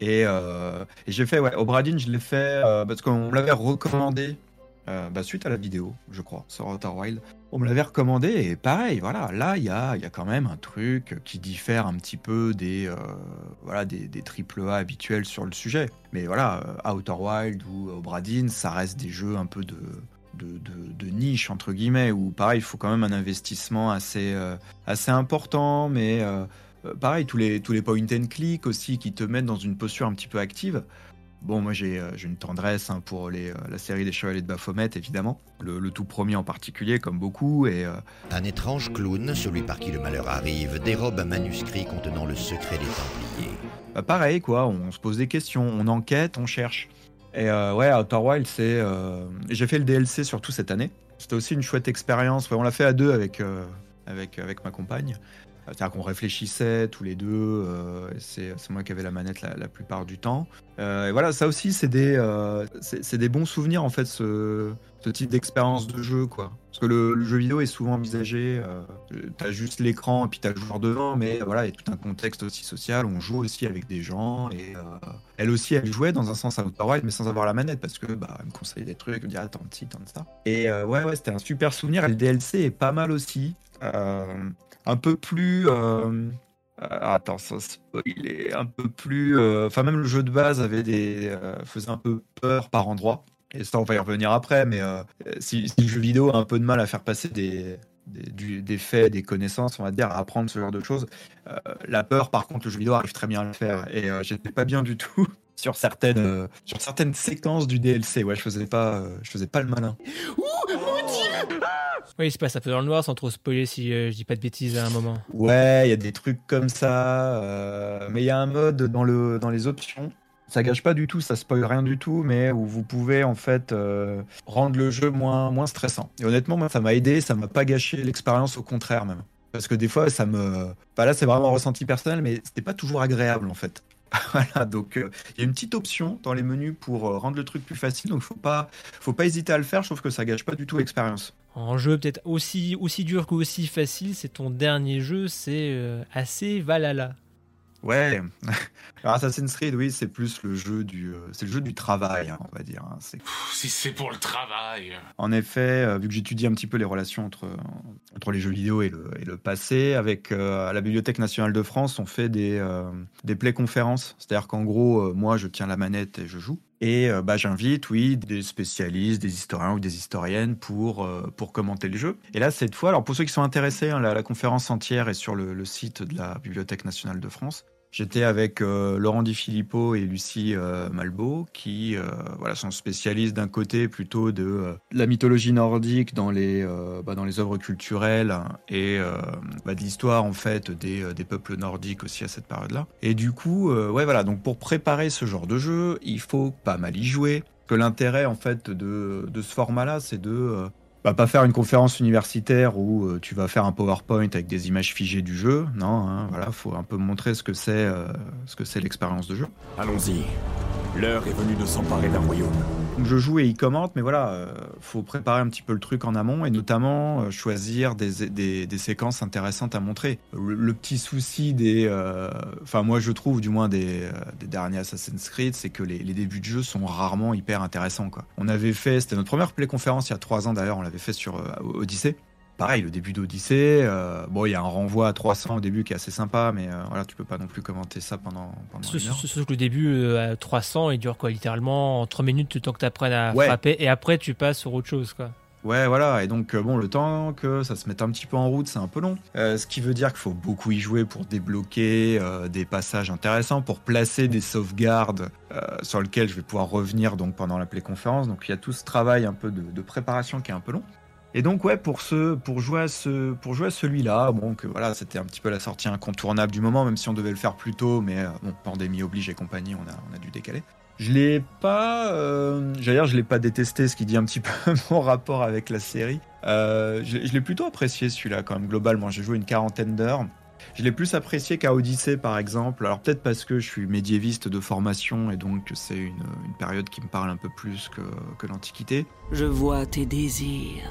Et, et j'ai fait, ouais, Obradin, je l'ai fait parce qu'on me l'avait recommandé euh, bah, suite à la vidéo, je crois, sur Outer Wild. On me l'avait recommandé et pareil, voilà, là il y a, y a, quand même un truc qui diffère un petit peu des, euh, voilà, des, des AAA habituels sur le sujet. Mais voilà, euh, Outer Wild ou Obradin, ça reste des jeux un peu de, de, de, niche, entre guillemets, où pareil, il faut quand même un investissement assez, assez important, mais pareil, tous les, tous les point and click aussi qui te mettent dans une posture un petit peu active. Bon, moi j'ai euh, une tendresse hein, pour les, euh, la série des Chevaliers de Baphomet, évidemment. Le, tout premier en particulier, comme beaucoup. Et, euh, Un étrange clown, celui par qui le malheur arrive, dérobe un manuscrit contenant le secret des Templiers. Bah, pareil, quoi, on se pose des questions, on enquête, on cherche. Et ouais, Outer Wild, c'est. J'ai fait le DLC surtout cette année. C'était aussi une chouette expérience. on l'a fait à deux avec, avec, avec ma compagne. C'est-à-dire qu'on réfléchissait tous les deux, euh, c'est moi qui avais la manette la, plupart du temps. Euh, et voilà, ça aussi, c'est des, euh, des bons souvenirs, en fait, ce, type d'expérience de jeu, quoi. Parce que le, jeu vidéo est souvent envisagé, t'as juste l'écran et puis t'as le joueur devant, mais voilà, il y a tout un contexte aussi social, on joue aussi avec des gens, et elle aussi, elle jouait dans un sens à Outer mais sans avoir la manette, parce que, bah, me conseillait des trucs, elle me disait, attends, ci, tant de ça. Et ouais, ouais, c'était un super souvenir, et le DLC est pas mal aussi. Euh, un peu plus. Euh, euh, attends, ça, il est un peu plus. Euh, enfin, même le jeu de base avait des faisait un peu peur par endroits. Et ça, on va y revenir après. Mais si, le jeu vidéo a un peu de mal à faire passer des, des, des, faits, des connaissances, on va dire, à apprendre ce genre de choses. la peur, par contre, le jeu vidéo arrive très bien à le faire. Et j'étais pas bien du tout sur certaines, sur certaines séquences du DLC. Ouais, je faisais pas, je faisais pas le malin. Ouh, mon dieu oui, il se passe un peu dans le noir sans trop spoiler si euh, je dis pas de bêtises à un moment. Ouais, il y a des trucs comme ça. Euh, mais il y a un mode dans, le, dans les options. Ça gâche pas du tout, ça spoil rien du tout, mais où vous pouvez en fait euh, rendre le jeu moins, moins stressant. Et honnêtement, moi, ça m'a aidé, ça m'a pas gâché l'expérience, au contraire même. Parce que des fois, ça me. Bah là, c'est vraiment un ressenti personnel, mais c'était pas toujours agréable en fait. voilà, donc euh, il y a une petite option dans les menus pour euh, rendre le truc plus facile, donc faut pas, faut pas hésiter à le faire. Trouve que ça gâche pas du tout l'expérience. En jeu peut-être aussi aussi dur qu'aussi facile, c'est ton dernier jeu, c'est euh, assez Valhalla. Ouais, Alors Assassin's Creed, oui, c'est plus le jeu du, euh, c'est le jeu du travail, hein, on va dire. Hein. Si c'est pour le travail. En effet, euh, vu que j'étudie un petit peu les relations entre, entre les jeux vidéo et le, et le passé, avec euh, à la Bibliothèque nationale de France, on fait des, des play conférences. C'est-à-dire qu'en gros, moi, je tiens la manette et je joue. Et bah, j'invite, oui, des spécialistes, des historiens ou des historiennes pour, pour commenter le jeu. Et là, cette fois, alors pour ceux qui sont intéressés, hein, la, la, conférence entière est sur le, le, site de la Bibliothèque nationale de France. J'étais avec euh, Laurent Di Filippo et Lucie euh, Malbeau, qui euh, voilà, sont spécialistes d'un côté plutôt de, la mythologie nordique dans les, bah, dans les œuvres culturelles et bah, de l'histoire en fait des, des, peuples nordiques aussi à cette période-là. Et du coup, ouais voilà, donc pour préparer ce genre de jeu, il faut pas mal y jouer. Que l'intérêt en fait de, de ce format-là, c'est de pas faire une conférence universitaire où euh, tu vas faire un PowerPoint avec des images figées du jeu. Non, hein, voilà, faut un peu montrer ce que c'est, euh, ce que c'est l'expérience de jeu. Allons-y. L'heure est venue de s'emparer d'un royaume. Je joue et il commente, mais voilà, euh, faut préparer un petit peu le truc en amont et notamment euh, choisir des, séquences intéressantes à montrer. Le, petit souci des, euh, enfin moi je trouve du moins des, des derniers Assassin's Creed, c'est que les, débuts de jeu sont rarement hyper intéressants. On avait fait, c'était notre première play conférence il y a trois ans d'ailleurs, on l'avait fait sur Odyssey. Pareil, le début d'Odyssée, euh, bon, il y a un renvoi à 300 au début qui est assez sympa, mais euh, voilà, tu peux pas non plus commenter ça pendant, pendant une heure. Sauf que le début euh, à 300, il dure quoi Littéralement en 3 minutes, le temps que tu apprennes à frapper, et après tu passes sur autre chose, quoi. Ouais, voilà, et donc bon, le temps que ça se mette un petit peu en route, c'est un peu long. ce qui veut dire qu'il faut beaucoup y jouer pour débloquer des passages intéressants, pour placer des sauvegardes sur lesquelles je vais pouvoir revenir donc pendant la conférence. Donc il y a tout ce travail un peu de, de préparation qui est un peu long. Et donc ouais, pour jouer à celui-là, bon voilà, c'était un petit peu la sortie incontournable du moment, même si on devait le faire plus tôt, mais euh, bon, pandémie oblige et compagnie, on a, dû décaler. Je l'ai pas, euh, je l'ai pas détesté, ce qui dit un petit peu mon rapport avec la série. Euh, je, l'ai plutôt apprécié celui-là quand même globalement. J'ai joué une quarantaine d'heures. Je l'ai plus apprécié qu'à Odyssée par exemple. Alors peut-être parce que je suis médiéviste de formation et donc c'est une, une, période qui me parle un peu plus que, que l'Antiquité. Je vois tes désirs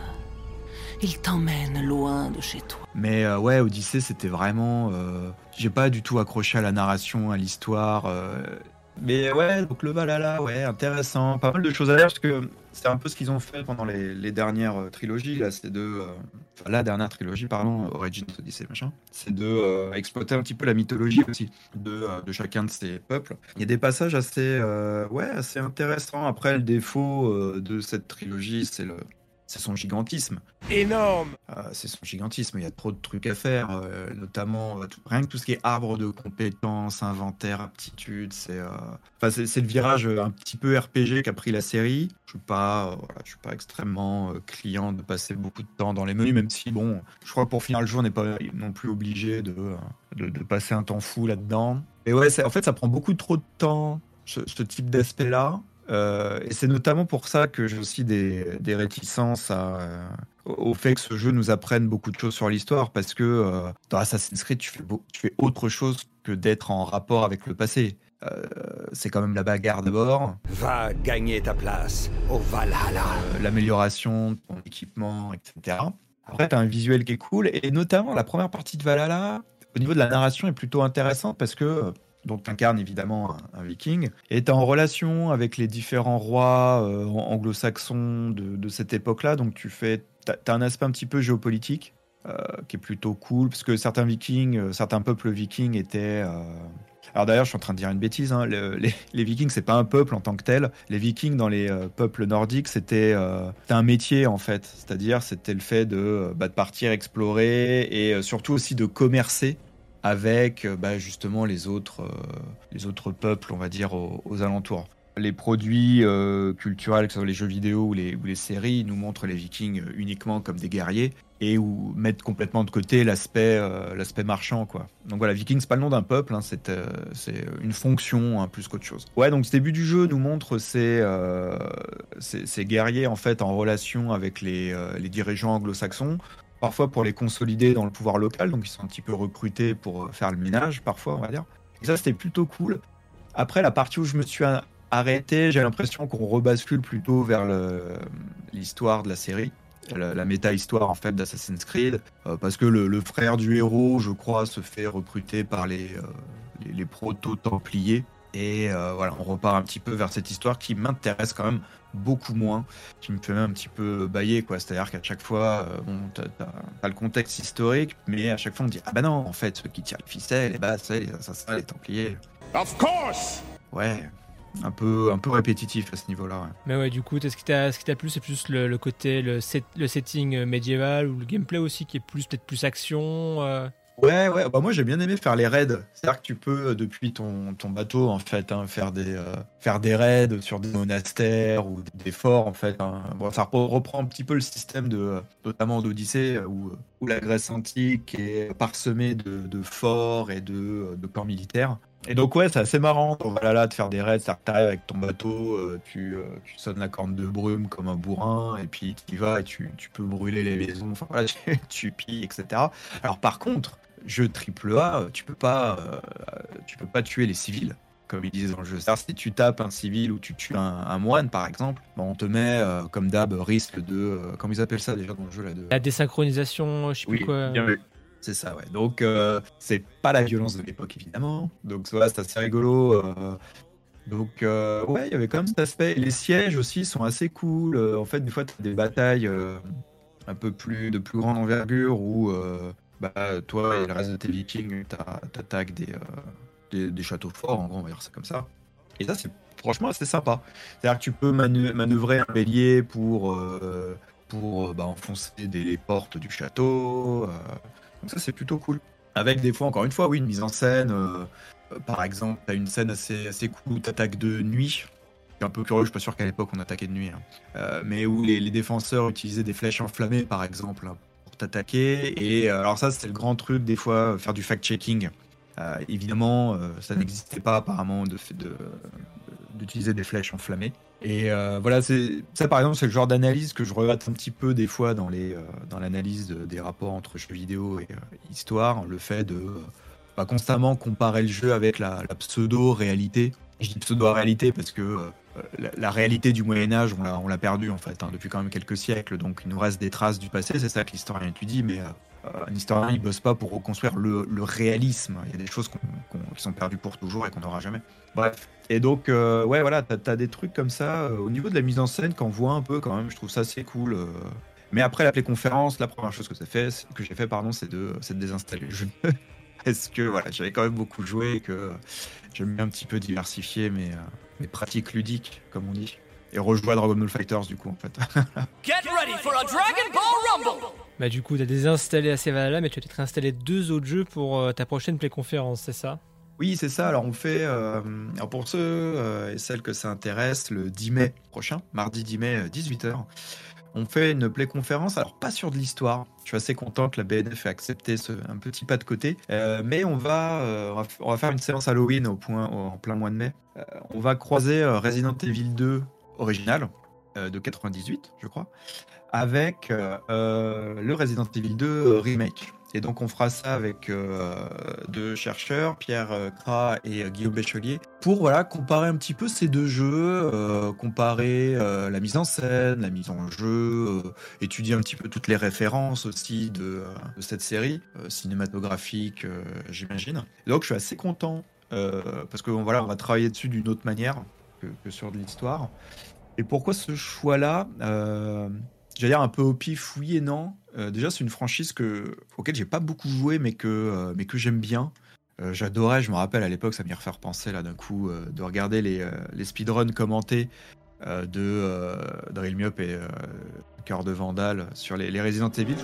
il t'emmène loin de chez toi. Mais euh, ouais, Odyssée, c'était vraiment. Euh, j'ai pas du tout accroché à la narration, à l'histoire. Euh. Mais ouais, donc le Valhalla, ouais, intéressant. Pas mal de choses à dire parce que c'est un peu ce qu'ils ont fait pendant les, dernières trilogies. Là, c'est de. Enfin, la dernière trilogie, pardon, Origins Odyssey, machin. C'est de exploiter un petit peu la mythologie aussi de, de chacun de ces peuples. Il y a des passages assez, ouais, assez intéressants. Après, le défaut de cette trilogie, c'est le c'est son gigantisme. Énorme euh, C'est son gigantisme, il y a trop de trucs à faire, euh, notamment euh, rien que tout ce qui est arbre de compétences, inventaire, aptitude, c'est c'est le virage un petit peu RPG qu'a pris la série. Je suis pas, je suis pas extrêmement client de passer beaucoup de temps dans les menus, même si bon, je crois que pour finir le jour, on n'est pas non plus obligé de, de, passer un temps fou là-dedans. Et ouais, en fait, ça prend beaucoup trop de temps, ce, ce type d'aspect-là. Euh, et c'est notamment pour ça que j'ai aussi des, réticences euh, au fait que ce jeu nous apprenne beaucoup de choses sur l'histoire, parce que euh, dans Assassin's Creed, tu fais, tu fais autre chose que d'être en rapport avec le passé. c'est quand même la bagarre d'abord. Va gagner ta place au Valhalla. L'amélioration de ton équipement, etc. Après, tu as un visuel qui est cool, et notamment la première partie de Valhalla, au niveau de la narration, est plutôt intéressante parce que donc incarne évidemment un, viking, est en relation avec les différents rois euh, anglo-saxons de, cette époque-là. Donc tu fais, as, un aspect un petit peu géopolitique euh, qui est plutôt cool, parce que certains vikings, euh, certains peuples vikings étaient... Alors d'ailleurs, je suis en train de dire une bêtise. Hein, les, les, Vikings, c'est pas un peuple en tant que tel. Les Vikings dans les peuples nordiques, c'était un métier en fait. C'est-à-dire, c'était le fait de, bah, de, partir explorer et surtout aussi de commercer avec euh, bah, justement les autres, euh, les autres peuples, on va dire, aux, alentours. Les produits euh, culturels, que ce soit les jeux vidéo ou les, séries, nous montrent les vikings uniquement comme des guerriers et ou mettent complètement de côté l'aspect marchand quoi. Donc voilà, Viking c'est pas le nom d'un peuple, hein, c'est une fonction hein, plus qu'autre chose. Ouais, donc ce début du jeu nous montre ces, ces, guerriers en fait en relation avec les, les dirigeants anglo-saxons parfois pour les consolider dans le pouvoir local, donc ils sont un petit peu recrutés pour euh, faire le ménage, parfois, on va dire. Et ça, c'était plutôt cool. Après, la partie où je me suis arrêté, j'ai l'impression qu'on rebascule plutôt vers l'histoire de la série, la, méta-histoire en fait d'Assassin's Creed, euh, parce que le, frère du héros, je crois, se fait recruter par les, euh, les, les proto-templiers. Et voilà, on repart un petit peu vers cette histoire qui m'intéresse quand même beaucoup moins, qui me fait même un petit peu bailler, quoi. C'est-à-dire qu'à chaque fois, euh, bon, t'as, as, le contexte historique, mais à chaque fois on dit ah bah non, en fait, ceux qui tirent les ficelles, les basses, les assassins, les templiers. Of course. Ouais. Un peu, un peu répétitif à ce niveau-là. Mais ouais, du coup, ce qui t'a, ce qui t'a plu, c'est plus le, côté, le, le setting médiéval ou le gameplay aussi qui est plus, peut-être plus action. Euh? Ouais, ouais, bah moi j'ai bien aimé faire les raids. C'est-à-dire que tu peux, euh, depuis ton, bateau, en fait, hein, faire, des, euh, faire des raids sur des monastères ou des forts, en fait. Hein. Bon, ça reprend un petit peu le système de, notamment d'Odyssée, où, où la Grèce antique est parsemée de, forts et de camps militaires. Et donc ouais, c'est assez marrant. Là de faire des raids, ça t'arrives avec ton bateau, euh, tu, tu, sonnes la corne de brume comme un bourrin, et puis tu y vas et tu, tu peux brûler les maisons, enfin voilà, tu, tu pilles, etc. Alors par contre, jeu triple A, tu peux pas, euh, tu peux pas tuer les civils comme ils disent dans le jeu. cest si tu tapes un civil ou tu tues un, moine, par exemple, bah, on te met, euh, comme d'hab, risque de. Euh, comment ils appellent ça déjà dans le jeu là, de... La désynchronisation, je sais plus quoi. C'est ça, ouais. Donc, c'est pas la violence de l'époque, évidemment. Donc, ça, c'est assez rigolo. Donc, ouais, il y avait quand même cet aspect. Les sièges aussi sont assez cool. en fait, des fois, tu as des batailles un peu plus de plus grande envergure où bah, toi et le reste de tes vikings t'attaques des, des, des, châteaux forts, en gros, on va dire ça comme ça. Et ça, c'est franchement assez sympa. C'est-à-dire que tu peux manœuvrer un bélier pour, pour bah, enfoncer des, les portes du château. Donc ça, c'est plutôt cool. Avec des fois, encore une fois, oui, une mise en scène. par exemple, tu as une scène assez, assez cool où tu attaques de nuit un peu curieux, je suis pas sûr qu'à l'époque on attaquait de nuit, hein. euh, mais où les, défenseurs utilisaient des flèches enflammées par exemple hein, pour t'attaquer. Et euh, alors ça c'est le grand truc des fois, faire du fact-checking. Euh, évidemment, ça n'existait pas apparemment de d'utiliser des flèches enflammées. Et voilà, c'est ça par exemple, c'est le genre d'analyse que je regrette un petit peu des fois dans les dans l'analyse des rapports entre jeux vidéo et histoire, le fait de pas constamment comparer le jeu avec la, pseudo-réalité. Je dis pseudo-réalité parce que euh, la, réalité du Moyen Âge, on l'a perdu en fait, hein, depuis quand même quelques siècles. Donc il nous reste des traces du passé, c'est ça que l'historien étudie, mais euh, euh, un historien il bosse pas pour reconstruire le, réalisme. Il y a des choses qui sont perdues pour toujours et qu'on n'aura jamais. Bref. Et donc ouais voilà, t'as as des trucs comme ça. au niveau de la mise en scène, qu'on voit un peu quand même, je trouve ça assez cool. Mais après la conférence, la première chose que j'ai fait pardon, c'est de, de désinstaller le jeu. Parce que voilà, j'avais quand même beaucoup joué et que j'aime bien un petit peu diversifier mes, mes pratiques ludiques, comme on dit. Et rejouer à Dragon Ball Fighters, du coup, en fait. Get ready for a Dragon Ball Rumble Bah, du coup, t'as désinstallé assez Valhalla, mais tu as peut-être installé deux autres jeux pour euh, ta prochaine Play-conférence, c'est ça? Oui, c'est ça. Alors, on fait, euh, alors pour ceux euh, et celles que ça intéresse, le 10 mai prochain, mardi 10 mai, 18h, on fait une play conférence, alors pas sur de l'histoire. Je suis assez content que la BNF ait accepté ce, un petit pas de côté. Euh, mais on va, euh, on va faire une séance Halloween au point, en plein mois de mai. Euh, on va croiser Resident Evil 2 original de 98, je crois, avec le Resident Evil 2 remake. Et donc on fera ça avec euh, deux chercheurs, Pierre euh, Kra et euh, Guillaume Béchelier, pour voilà comparer un petit peu ces deux jeux, comparer la mise en scène, la mise en jeu, étudier un petit peu toutes les références aussi de, cette série cinématographique, j'imagine. Donc je suis assez content parce que voilà, va travailler dessus d'une autre manière que sur de l'histoire. Et pourquoi ce choix-là J'allais dire un peu au pif, oui et non. Euh, déjà, c'est une franchise que, auquel j'ai pas beaucoup joué, mais que, euh, mais que j'aime bien. Euh, j'adorais, je me rappelle à l'époque, ça m'y refait repenser là d'un coup, de regarder les, les speedruns commentés de Drill Me Up et Cœur de Vandal sur les, les Resident Evil.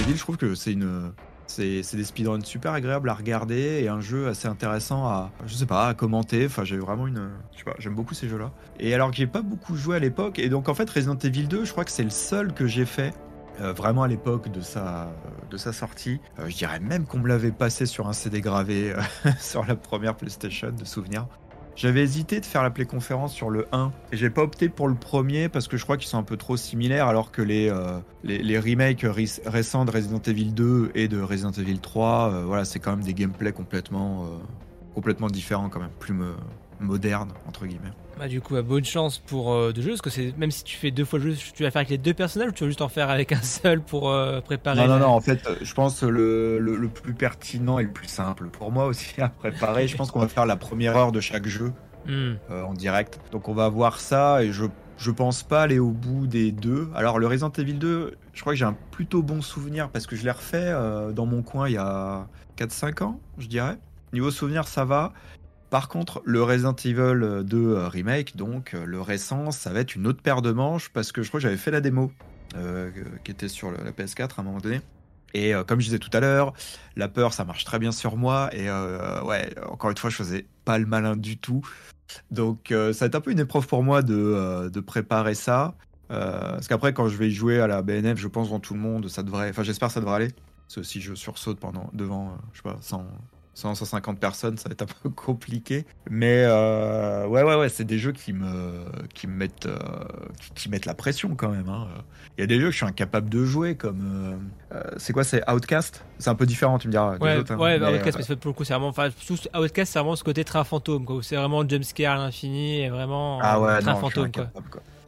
Evil, je trouve que c'est une c'est des speedruns super agréables à regarder et un jeu assez intéressant à, je sais pas, à commenter. Je j'aime beaucoup ces jeux-là. Et alors que j'ai pas beaucoup joué à l'époque, et donc en fait Resident Evil 2, je crois que c'est le seul que j'ai fait euh, vraiment à l'époque de sa, de sa sortie. Euh, je dirais même qu'on me l'avait passé sur un CD gravé euh, sur la première PlayStation de souvenir. J'avais hésité de faire la conférence sur le 1 et j'ai pas opté pour le premier parce que je crois qu'ils sont un peu trop similaires alors que les, euh, remakes récents de Resident Evil 2 et de Resident Evil 3, euh, voilà, c'est quand même des gameplays complètement, euh, complètement différents quand même, plus modernes entre guillemets. Bah du coup, bonne chance pour euh, deux jeux, parce que c'est même si tu fais deux fois le jeu, tu vas faire avec les deux personnages ou tu vas juste en faire avec un seul pour euh, préparer Non, non, non, en fait, euh, je pense le, le, plus pertinent et le plus simple pour moi aussi à préparer, je pense qu'on va faire la première heure de chaque jeu hmm. en direct. Donc on va voir ça et je, je pense pas aller au bout des deux. Alors le Resident Evil 2, je crois que j'ai un plutôt bon souvenir parce que je l'ai refait dans mon coin il y a 4-5 ans, je dirais. Niveau souvenir, ça va. Par contre, le Resident Evil 2 euh, Remake, donc euh, le récent, ça va être une autre paire de manches parce que je crois que j'avais fait la démo euh, qui était sur la PS4 à un moment donné. Et comme je disais tout à l'heure, la peur, ça marche très bien sur moi. Et ouais, encore une fois, je faisais pas le malin du tout. Donc ça va être un peu une épreuve pour moi de, préparer ça. parce qu'après, quand je vais jouer à la BNF, je pense devant tout le monde, ça devrait. Enfin, j'espère que ça devrait aller. Parce que si je sursaute pendant devant, je sais pas, sans, 150 personnes, ça va être un peu compliqué. Mais euh, ouais, ouais, ouais, c'est des jeux qui me, qui me mettent, euh, qui, mettent la pression quand même. Hein. Il y a des jeux que je suis incapable de jouer, comme euh, c'est quoi, c'est Outcast? C'est un peu différent, tu me diras. Ouais, hein. ouais bah, Outcast, mais pour le coup, c'est vraiment, enfin, Outcast, c'est vraiment ce côté train fantôme, quoi. C'est vraiment jumpscare à l'infini et vraiment ah ouais, train non, fantôme, quoi.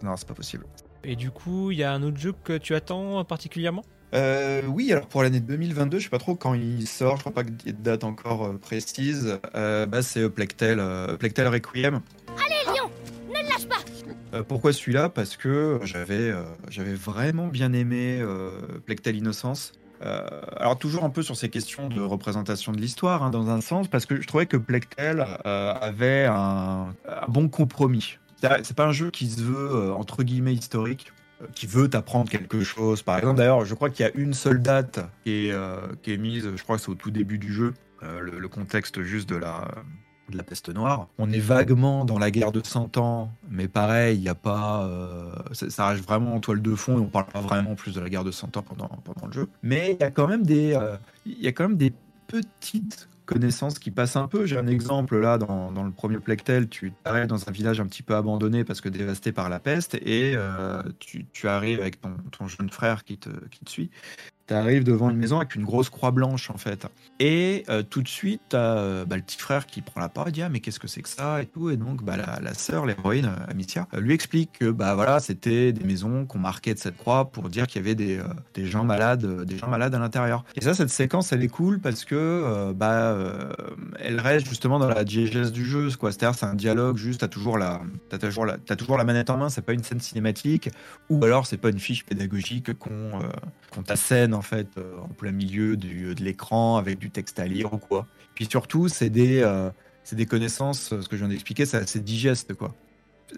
Non, c'est pas possible. Et du coup, il y a un autre jeu que tu attends particulièrement? Euh, oui, alors pour l'année 2022, je sais pas trop quand il sort, je crois pas qu'il y ait de date encore euh, précise. Euh, bah, c'est Plectel, Plectel Requiem. Allez, Lion Ne le lâche pas pourquoi celui-là? Parce que j'avais j'avais vraiment bien aimé Plectel Innocence. Euh, alors toujours un peu sur ces questions de représentation de l'histoire, hein, dans un sens, parce que je trouvais que Plectel euh, avait un, un bon compromis. C'est pas un jeu qui se veut, euh, entre guillemets, historique, qui veut t'apprendre quelque chose. Par exemple, d'ailleurs, je crois qu'il y a une seule date qui est, euh, mise, je crois que c'est au tout début du jeu, euh, le, contexte juste de la, peste noire. On est vaguement dans la guerre de 100 ans, mais pareil, il n'y a pas. euh, ça, reste vraiment en toile de fond et on parle pas vraiment plus de la guerre de 100 ans pendant, pendant le jeu. Mais il y a quand même des, euh, il y a quand même des petites connaissances qui passent un peu. J'ai un exemple là dans, le premier Plectel, tu arrives dans un village un petit peu abandonné parce que dévasté par la peste et euh, tu, tu arrives avec ton, ton jeune frère qui te, qui te suit. Tu arrives devant une maison avec une grosse croix blanche en fait. Et euh, tout de suite, tu as bah, le petit frère qui prend la parole dit Ah, mais qu'est-ce que c'est que ça et tout. Et donc, bah, la, sœur, l'héroïne, euh, Amicia, euh, lui explique que bah, voilà, c'était des maisons qu'on marquait de cette croix pour dire qu'il y avait des, euh, des, gens malades, euh, des gens malades à l'intérieur. Et ça, cette séquence, elle est cool parce que euh, bah, euh, elle reste justement dans la diégèse du jeu. quoi. C'est-à-dire, c'est un dialogue juste, tu as toujours la, t'as toujours t'as toujours la manette en main, c'est pas une scène cinématique ou alors c'est pas une fiche pédagogique qu'on euh, qu'on t'assène en fait euh, en plein milieu du, de l'écran avec du texte à lire ou quoi. Puis surtout, c'est des, euh, des connaissances, ce que je viens d'expliquer, c'est assez digeste quoi.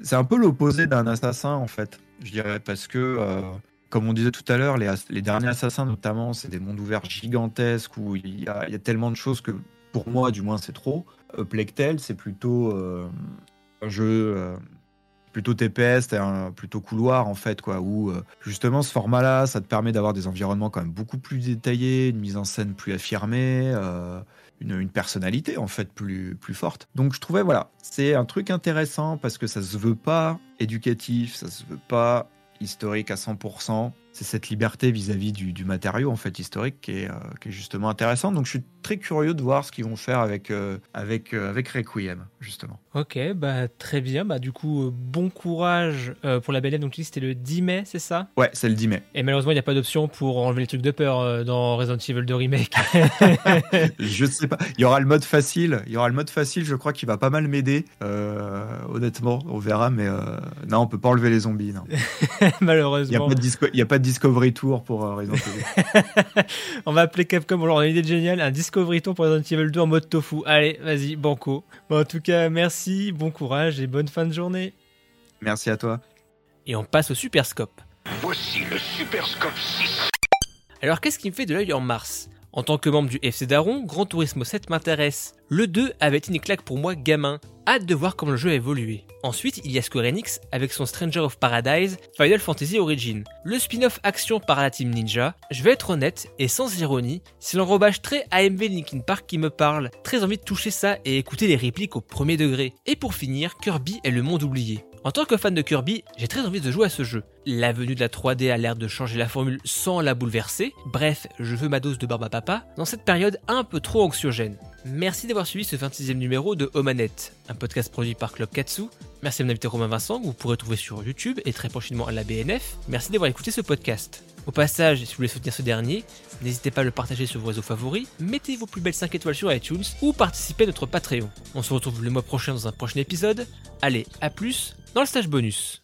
C'est un peu l'opposé d'un assassin en fait, je dirais, parce que euh, comme on disait tout à l'heure, les, les derniers assassins notamment, c'est des mondes ouverts gigantesques où il y a, y a tellement de choses que pour moi, du moins, c'est trop. Euh, Plectel, c'est plutôt euh, un jeu euh, plutôt TPS, plutôt couloir en fait, quoi. Où euh, justement ce format-là, ça te permet d'avoir des environnements quand même beaucoup plus détaillés, une mise en scène plus affirmée. euh, une, une personnalité en fait plus, plus forte. Donc je trouvais voilà, c'est un truc intéressant parce que ça se veut pas éducatif, ça se veut pas historique à 100%. C'est cette liberté vis-à-vis du, du matériau en fait historique qui est, euh, qui est justement intéressante. Donc je suis très curieux de voir ce qu'ils vont faire avec, euh, avec, euh, avec Requiem justement. Ok, bah très bien. Bah du coup, bon courage pour la BLM. Donc tu dis c'était le 10 mai, c'est ça? Ouais, c'est le 10 mai. Et malheureusement, il n'y a pas d'option pour enlever les trucs de peur dans Resident Evil 2 Remake. je sais pas. Il y aura le mode facile. Il y aura le mode facile. Je crois qu'il va pas mal m'aider. Honnêtement, on verra. Mais non, on peut pas enlever les zombies. Non. Il y a malheureusement. pas de disco- il y a pas de Discovery Tour pour euh, Resident Evil. on va appeler Capcom, on a une idée géniale, un Discovery Tour pour Resident Evil 2 en mode tofu. Allez, vas-y, banco. Bon, en tout cas, merci, bon courage et bonne fin de journée. Merci à toi. Et on passe au Super Scope. Voici le Super Scope 6. Alors qu'est-ce qui me fait de l'œil en mars? En tant que membre du FC Daron, Grand Turismo 7 m'intéresse. Le 2 avait été une claque pour moi gamin. Hâte de voir comment le jeu a évolué. Ensuite, il y a Square Enix avec son Stranger of Paradise, Final Fantasy Origin. Le spin-off action par la Team Ninja. Je vais être honnête et sans ironie, c'est l'enrobage très AMV Linkin Park qui me parle. Très envie de toucher ça et écouter les répliques au premier degré. Et pour finir, Kirby est le monde oublié. En tant que fan de Kirby, j'ai très envie de jouer à ce jeu. La venue de la 3D a l'air de changer la formule sans la bouleverser. Bref, je veux ma dose de barbe à papa dans cette période un peu trop anxiogène. Merci d'avoir suivi ce 26e numéro de Omanette, un podcast produit par Club Katsu. Merci à mon invité Romain Vincent, que vous pourrez trouver sur YouTube et très prochainement à la BNF. Merci d'avoir écouté ce podcast. Au passage, si vous voulez soutenir ce dernier, n'hésitez pas à le partager sur vos réseaux favoris, mettez vos plus belles 5 étoiles sur iTunes ou participez à notre Patreon. On se retrouve le mois prochain dans un prochain épisode. Allez, à plus dans le stage bonus.